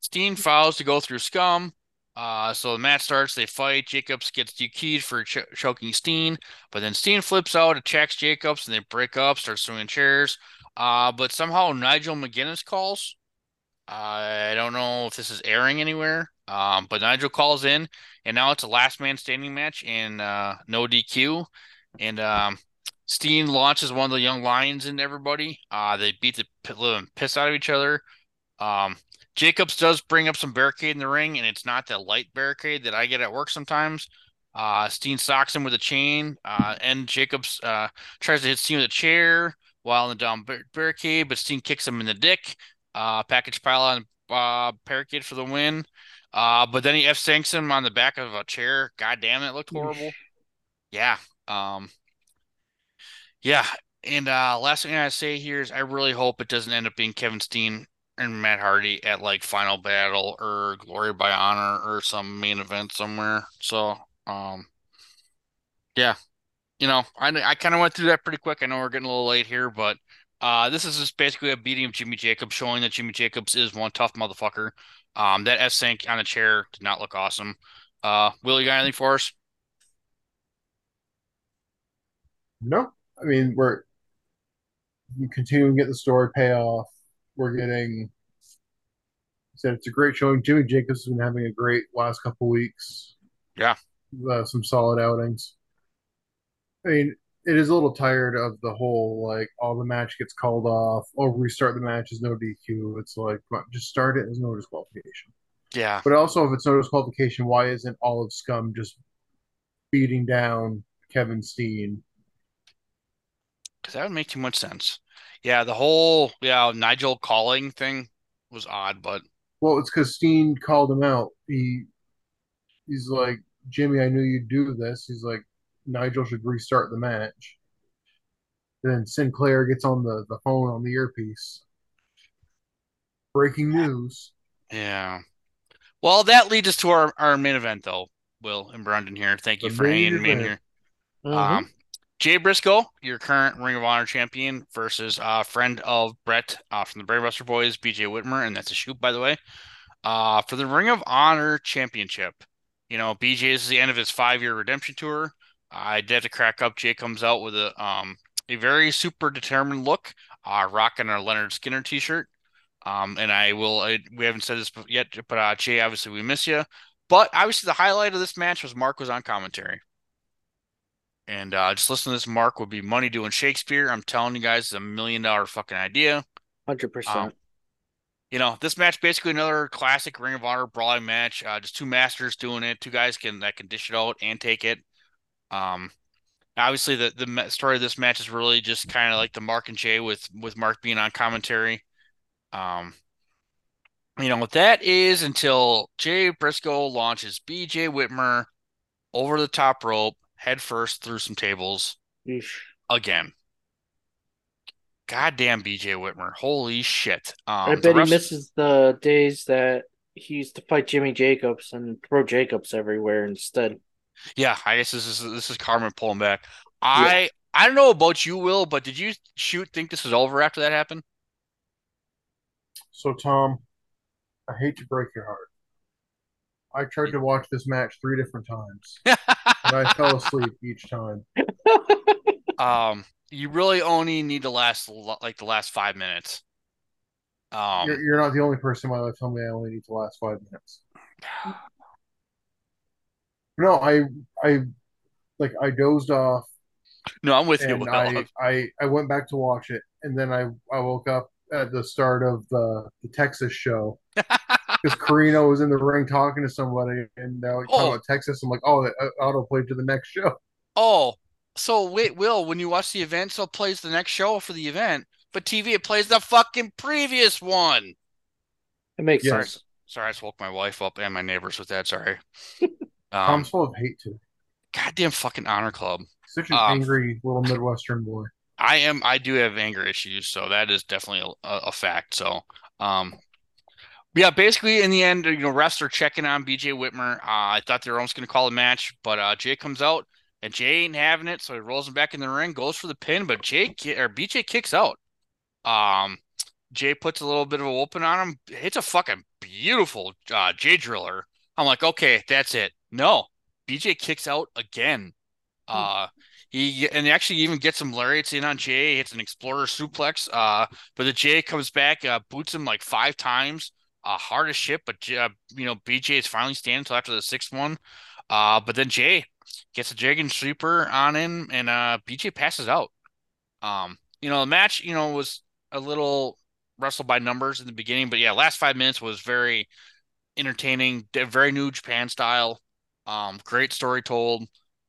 Steen fouls to go through scum. Uh, so the match starts. They fight. Jacobs gets DQ'd for ch- choking Steen, but then Steen flips out, attacks Jacobs, and they break up, start swinging chairs. Uh, but somehow Nigel McGuinness calls. I don't know if this is airing anywhere. Um, but Nigel calls in, and now it's a last man standing match in uh, no DQ. And um, Steen launches one of the young lions into everybody. Uh, they beat the living piss out of each other. Um, Jacobs does bring up some barricade in the ring, and it's not the light barricade that I get at work sometimes. Uh, Steen socks him with a chain, uh, and Jacobs uh, tries to hit Steen with a chair while in the down bar- barricade, but Steen kicks him in the dick. Uh, package pylon uh, barricade for the win. Uh, but then he F sinks him on the back of a chair. God damn, it looked horrible. Yeah. Um, yeah. And uh, last thing I say here is I really hope it doesn't end up being Kevin Steen and Matt Hardy at like Final Battle or Glory by Honor or some main event somewhere. So, um, yeah, you know, I I kind of went through that pretty quick. I know we're getting a little late here, but uh, this is just basically a beating of Jimmy Jacobs, showing that Jimmy Jacobs is one tough motherfucker. Um, that F sync on the chair did not look awesome. Uh, Will, you got anything for us? No, I mean we're you continue to get the story payoff. We're getting said it's a great showing. Jimmy Jacobs has been having a great last couple weeks. Yeah. Uh, some solid outings. I mean, it is a little tired of the whole like all the match gets called off or restart the match is no DQ. It's like just start it. There's no disqualification. Yeah. But also, if it's no disqualification, why isn't all of Scum just beating down Kevin Steen? Because that would make too much sense. Yeah, the whole yeah Nigel calling thing was odd, but Well, it's because Steen called him out. He he's like, Jimmy, I knew you'd do this. He's like, Nigel should restart the match. then Sinclair gets on the, the phone on the earpiece. Breaking news. Yeah. Well, that leads us to our, our main event, though. Will and Brundan here. Thank you The for hanging main in here. event. Um, Jay Briscoe, your current Ring of Honor champion, versus a friend of Brett uh, from the Brainbuster Boys, BJ Whitmer, and that's a shoot, by the way. Uh, for the Ring of Honor championship, you know, BJ is the end of his five-year redemption tour. I did have to crack up. Jay comes out with a um a very super determined look, uh, rocking a Lynyrd Skynyrd t-shirt. Um, and I will. I, we haven't said this yet, but uh, Jay, obviously we miss you. But obviously the highlight of this match was Mark was on commentary. And uh, just listen to this. Mark would be money doing Shakespeare. I'm telling you guys, it's a million dollar fucking idea. Hundred Um, percent. you know, this match basically another classic Ring of Honor brawling match. Uh, just two masters doing it. Two guys can that can dish it out and take it. Um, obviously the the story of this match is really just kind of like the Mark and Jay with with Mark being on commentary. Um, you know what that is until Jay Briscoe launches BJ Whitmer over the top rope, head first through some tables again. Goddamn BJ Whitmer. Holy shit. Um, I the bet he misses the days that he used to fight Jimmy Jacobs and throw Jacobs everywhere instead. Yeah, I guess this is this is Carmen pulling back. I I don't know about you, Will, but did you shoot think this was over after that happened? So, Tom, I hate to break your heart. I tried to watch this match three different times, and I fell asleep each time. Um, you really only need to last like the last five minutes. Um, You're, you're not the only person in my life telling me I only need to last five minutes. No, I, I, like I dozed off. No, I'm with you, I, I, I went back to watch it, and then I, I woke up at the start of the, the Texas show because Corino was in the ring talking to somebody, and they were talking Oh. about Texas. I'm like, oh, that auto played to the next show. Oh, so wait, Will, when you watch the event, so it plays the next show for the event, but TV it plays the fucking previous one. It makes sorry, sense. Sorry, I just woke my wife up and my neighbors with that. Sorry. Um, Tom's full of hate today. goddamn fucking honor club. Such an Um, angry little Midwestern boy. I am. I do have anger issues, so that is definitely a, a, a fact. So, um, yeah, basically in the end, you know, refs are checking on BJ Whitmer. Uh, I thought they were almost going to call a match, but uh, Jay comes out and Jay ain't having it, so he rolls him back in the ring, goes for the pin, but Jay ki- or BJ kicks out. Um, Jay puts a little bit of a whooping on him. It's a fucking beautiful uh, Jay driller. I'm like, okay, that's it. No, BJ kicks out again. Uh, he and actually even gets some lariats in on Jay. Hits an exploder suplex. Uh, but the Jay comes back, uh, boots him like five times. Uh, hard as shit. But uh, you know, BJ is finally standing until after the sixth one. Uh, but then Jay gets a dragon sleeper on him, and uh, BJ passes out. Um, you know, the match, you know, was a little wrestled by numbers in the beginning, but yeah, last five minutes was very entertaining, very New Japan style. Um, great story told.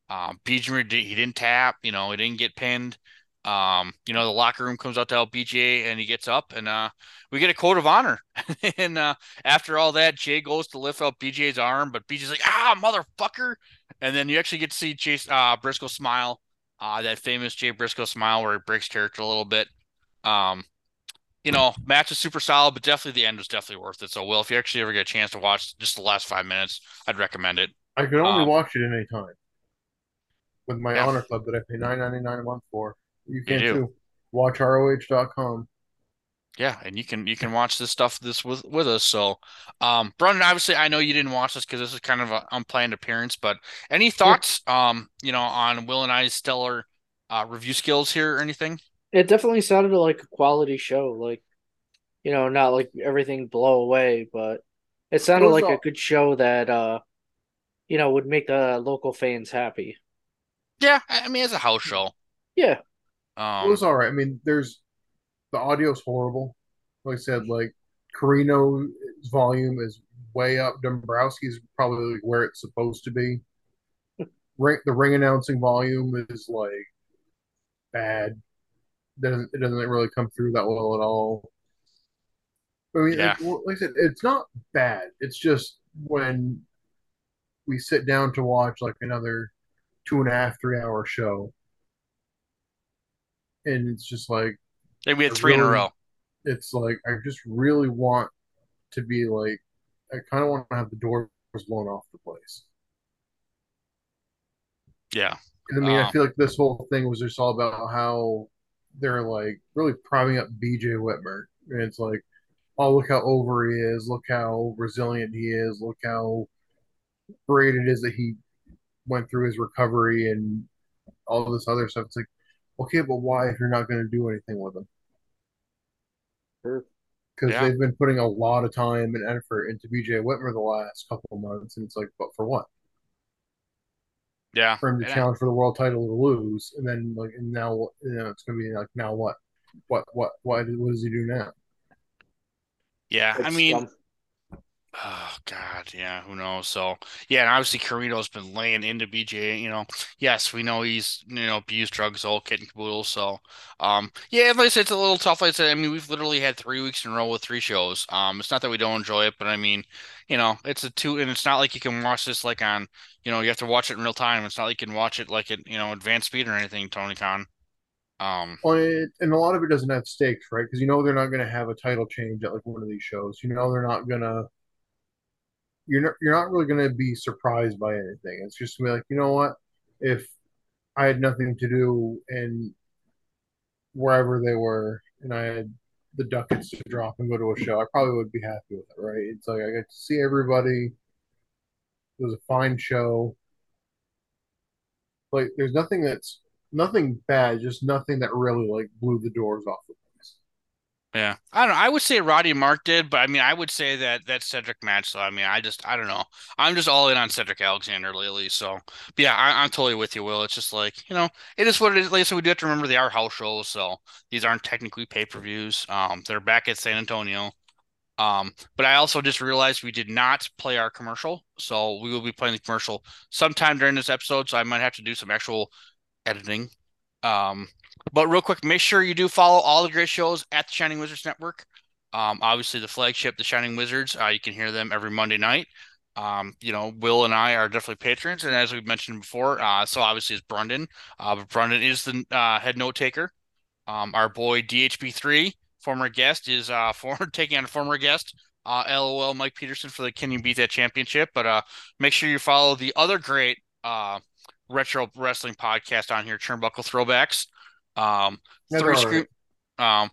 Um, BJ he didn't tap, you know, he didn't get pinned. Um, you know, the locker room comes out to help BJ and he gets up and uh we get a code of honor. and uh after all that, Jay goes to lift up BJ's arm, but BJ's like, ah, motherfucker. And then you actually get to see Jay uh Briscoe smile, uh that famous Jay Briscoe smile where he breaks character a little bit. Um, you know, match is super solid, but definitely the end was definitely worth it. So, Will, if you actually ever get a chance to watch just the last five minutes, I'd recommend it. I could only Um, watch it at any time with my Yeah. honor club that I pay nine ninety nine a month for. You can do. too. WatchROH.com. Yeah, and you can you can watch this stuff this with with us. So, um, Brundan, obviously, I know you didn't watch this because this is kind of an unplanned appearance. But any thoughts, um, you know, on Will and I's stellar uh, review skills here or anything? It definitely sounded like a quality show. Like, you know, not like everything blow away, but it sounded was like all- a good show that, uh, you know, would make the local fans happy. Yeah, I I mean, it's a house show. Yeah. Um, it was all right. I mean, there's the audio's horrible. Like I said, like Corino's volume is way up. Dombrowski's probably like where it's supposed to be. Ring, the ring announcing volume is like bad. Doesn't it doesn't really come through that well at all. I mean, Yeah. it- like I said, it's not bad. It's just when we sit down to watch like another two and a half, three hour show, and it's just like Hey, we had I three in a row. It's like I just really want to be like I kind of want to have the doors blown off the place. Yeah. And I mean, I Um, feel like this whole thing was just all about how they're like really priming up BJ Whitmer. And it's like, oh, look how over he is. Look how resilient he is. Look how great it is that he went through his recovery and all this other stuff. It's like, okay, but why if you're not going to do anything with him? Because Yeah. they've been putting a lot of time and effort into BJ Whitmer the last couple of months. And it's like, but for what? Yeah. for him to And I- challenge for the world title to lose, and then like, and now you know it's gonna be like, now what? What? What? What? What does he do now? Yeah, I mean, dumb. Oh god, yeah, who knows? So yeah, and obviously Corino's been laying into BJ. You know, yes, we know he's you know abused drugs, all kit and caboodle. So, um, yeah, like I it's a little tough. Like I said, I mean, we've literally had three weeks in a row with three shows. Um, it's not that we don't enjoy it, but I mean, you know, it's a two, and it's not like you can watch this like on, you know, you have to watch it in real time. It's not like you can watch it like at you know advanced speed or anything. Tony Khan. Um, Well, it, and a lot of it doesn't have stakes, right? Because you know they're not gonna have a title change at like one of these shows. You know they're not gonna. You're not. You're not really gonna be surprised by anything. It's just gonna be like, you know what? If I had nothing to do and wherever they were, and I had the ducats to drop and go to a show, I probably would be happy with it, right? It's like I got to see everybody. It was a fine show. Like, there's nothing that's nothing bad, just nothing that really like blew the doors off place. Yeah, I don't know. I would say Roddy Mark did, but I mean, I would say that that Cedric match. So I mean, I just I don't know. I'm just all in on Cedric Alexander lately. So, but yeah, I, I'm totally with you, Will. It's just like you know, it is what it is. Like said, we do have to remember they are house shows, so these aren't technically pay per views. Um, they're back at San Antonio. Um, but I also just realized we did not play our commercial, so we will be playing the commercial sometime during this episode. So I might have to do some actual editing. Um, but real quick, make sure you do follow all the great shows at the Shining Wizards Network. Um, obviously the flagship, the Shining Wizards. Uh, you can hear them every Monday night. Um, you know, Will and I are definitely patrons, and as we've mentioned before, uh, so obviously is Brundan. Uh, but Brundan is the uh, head note taker. Um, our boy DHB3, former guest, is uh former taking on a former guest. Uh, LOL Mike Peterson for the Can You Beat That Championship. But uh, make sure you follow the other great uh retro wrestling podcast on here, Turnbuckle Throwbacks. Um, Yeah, three they're scream, um,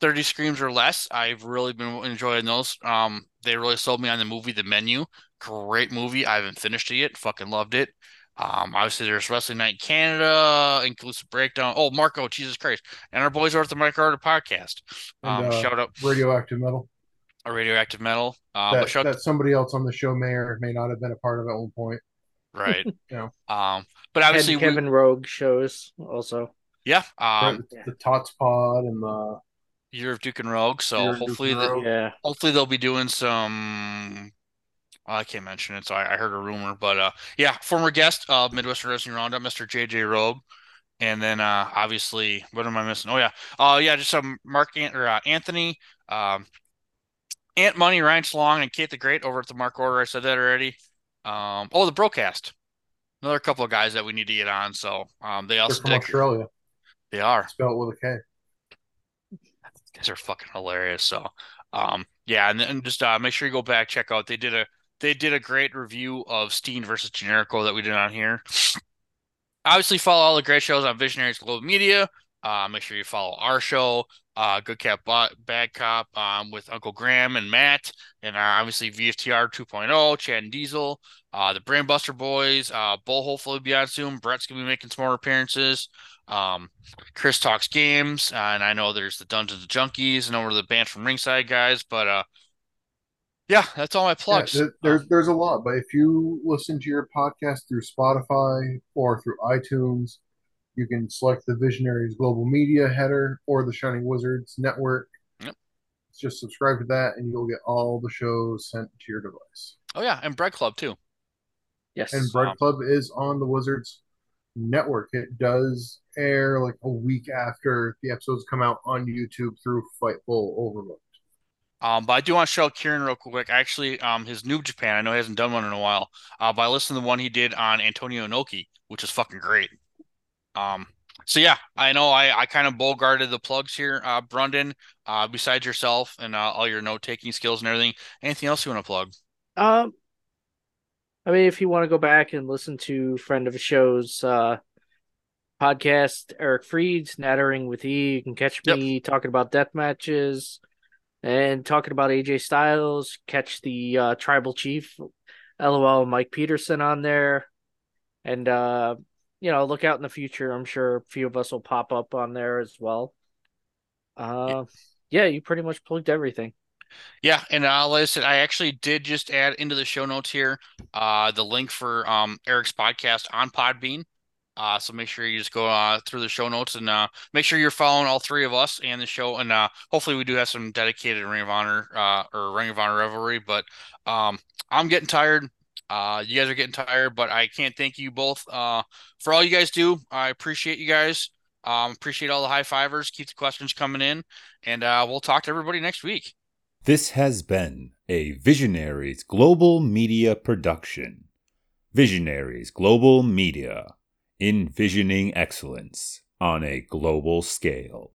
thirty screams or less. I've really been enjoying those. Um, they really sold me on the movie The Menu. Great movie. I haven't finished it yet. Fucking loved it. Um, obviously there's Wrestling Night in Canada, Inclusive Breakdown. Oh, Marco, Jesus Christ, and our boys are at the Mike Carter podcast. Um, And, uh, shout out Radioactive Metal. a radioactive metal. Um, that, shout that somebody else on the show may or may not have been a part of at one point. right. You know, Um, but obviously and we- Kevin Rogue shows also. Yeah. Um, the, the Tots Pod and the Year of Duke and Rogue. So Year hopefully, and the, Yeah. hopefully they'll be doing some. well, I can't mention it, so I, I heard a rumor, but uh, yeah, former guest of Midwestern Wrestling Roundup, Mr. JJ Rogue, and then uh, obviously, what am I missing? Oh yeah, oh yeah, just some Mark Ant- or uh, Anthony, um, Ant Money, Ryan Slong, and Kate the Great over at the Mark Order. I said that already. Um, oh, the Brokast, another couple of guys that we need to get on. So um, they they're also from did. Australia. They are. Spelled with a K. guys are fucking hilarious. So, um, yeah, and then just uh, make sure you go back check out. They did a they did a great review of Steen versus Generico that we did on here. Obviously, follow all the great shows on Visionaries Global Media. Uh, make sure you follow our show, uh, Good Cop, Bad Cop, um, with Uncle Graham and Matt, and uh, obviously VFTR 2.0, Chad and Diesel, uh, the Brainbuster Boys, uh, Bull hopefully be on soon. Brett's gonna be making some more appearances. Um, Chris talks games, uh, and I know there's the Dungeons and Junkies, and over the band from Ringside guys, but uh, yeah, that's all my Yeah, plugs. there- there's there's a lot, but if you listen to your podcast through Spotify or through iTunes, you can select the Visionaries Global Media header or the Shining Wizards Network. Yep. Just subscribe to that, and you'll get all the shows sent to your device. Oh yeah, and Bread Club too. Yes. And Bread Club is on the Wizards Network. It does air like a week after the episodes come out on YouTube through Fightful Overlooked. Um, but I do want to show out Kieran real quick. Actually, um, his New Japan, I know he hasn't done one in a while. Uh, but I listened to the one he did on Antonio Inoki, which is fucking great. Um, So yeah, I know I, I kind of bull guarded the plugs here, uh, Brundan. Uh, besides yourself and uh, all your note taking skills and everything, anything else you want to plug? Um, I mean, if you want to go back and listen to friend of the show's uh, podcast, Eric Freed's Nattering with E, you can catch me talking about death matches and talking about AJ Styles. Catch the uh, Tribal Chief, LOL, Mike Peterson on there, and uh, you know, look out in the future. I'm sure a few of us will pop up on there as well. Uh, yeah, you pretty much plugged everything. Yeah, and uh, like I said, I actually did just add into the show notes here uh, the link for um, Eric's podcast on Podbean. Uh, so make sure you just go uh, through the show notes and uh, make sure you're following all three of us and the show. And uh, hopefully, we do have some dedicated Ring of Honor uh, or Ring of Honor revelry. But um, I'm getting tired. Uh, you guys are getting tired, but I can't thank you both uh, for all you guys do. I appreciate you guys. Um, appreciate all the high fivers. Keep the questions coming in, and uh, we'll talk to everybody next week. This has been a Visionaries Global Media production. Visionaries Global Media, envisioning excellence on a global scale.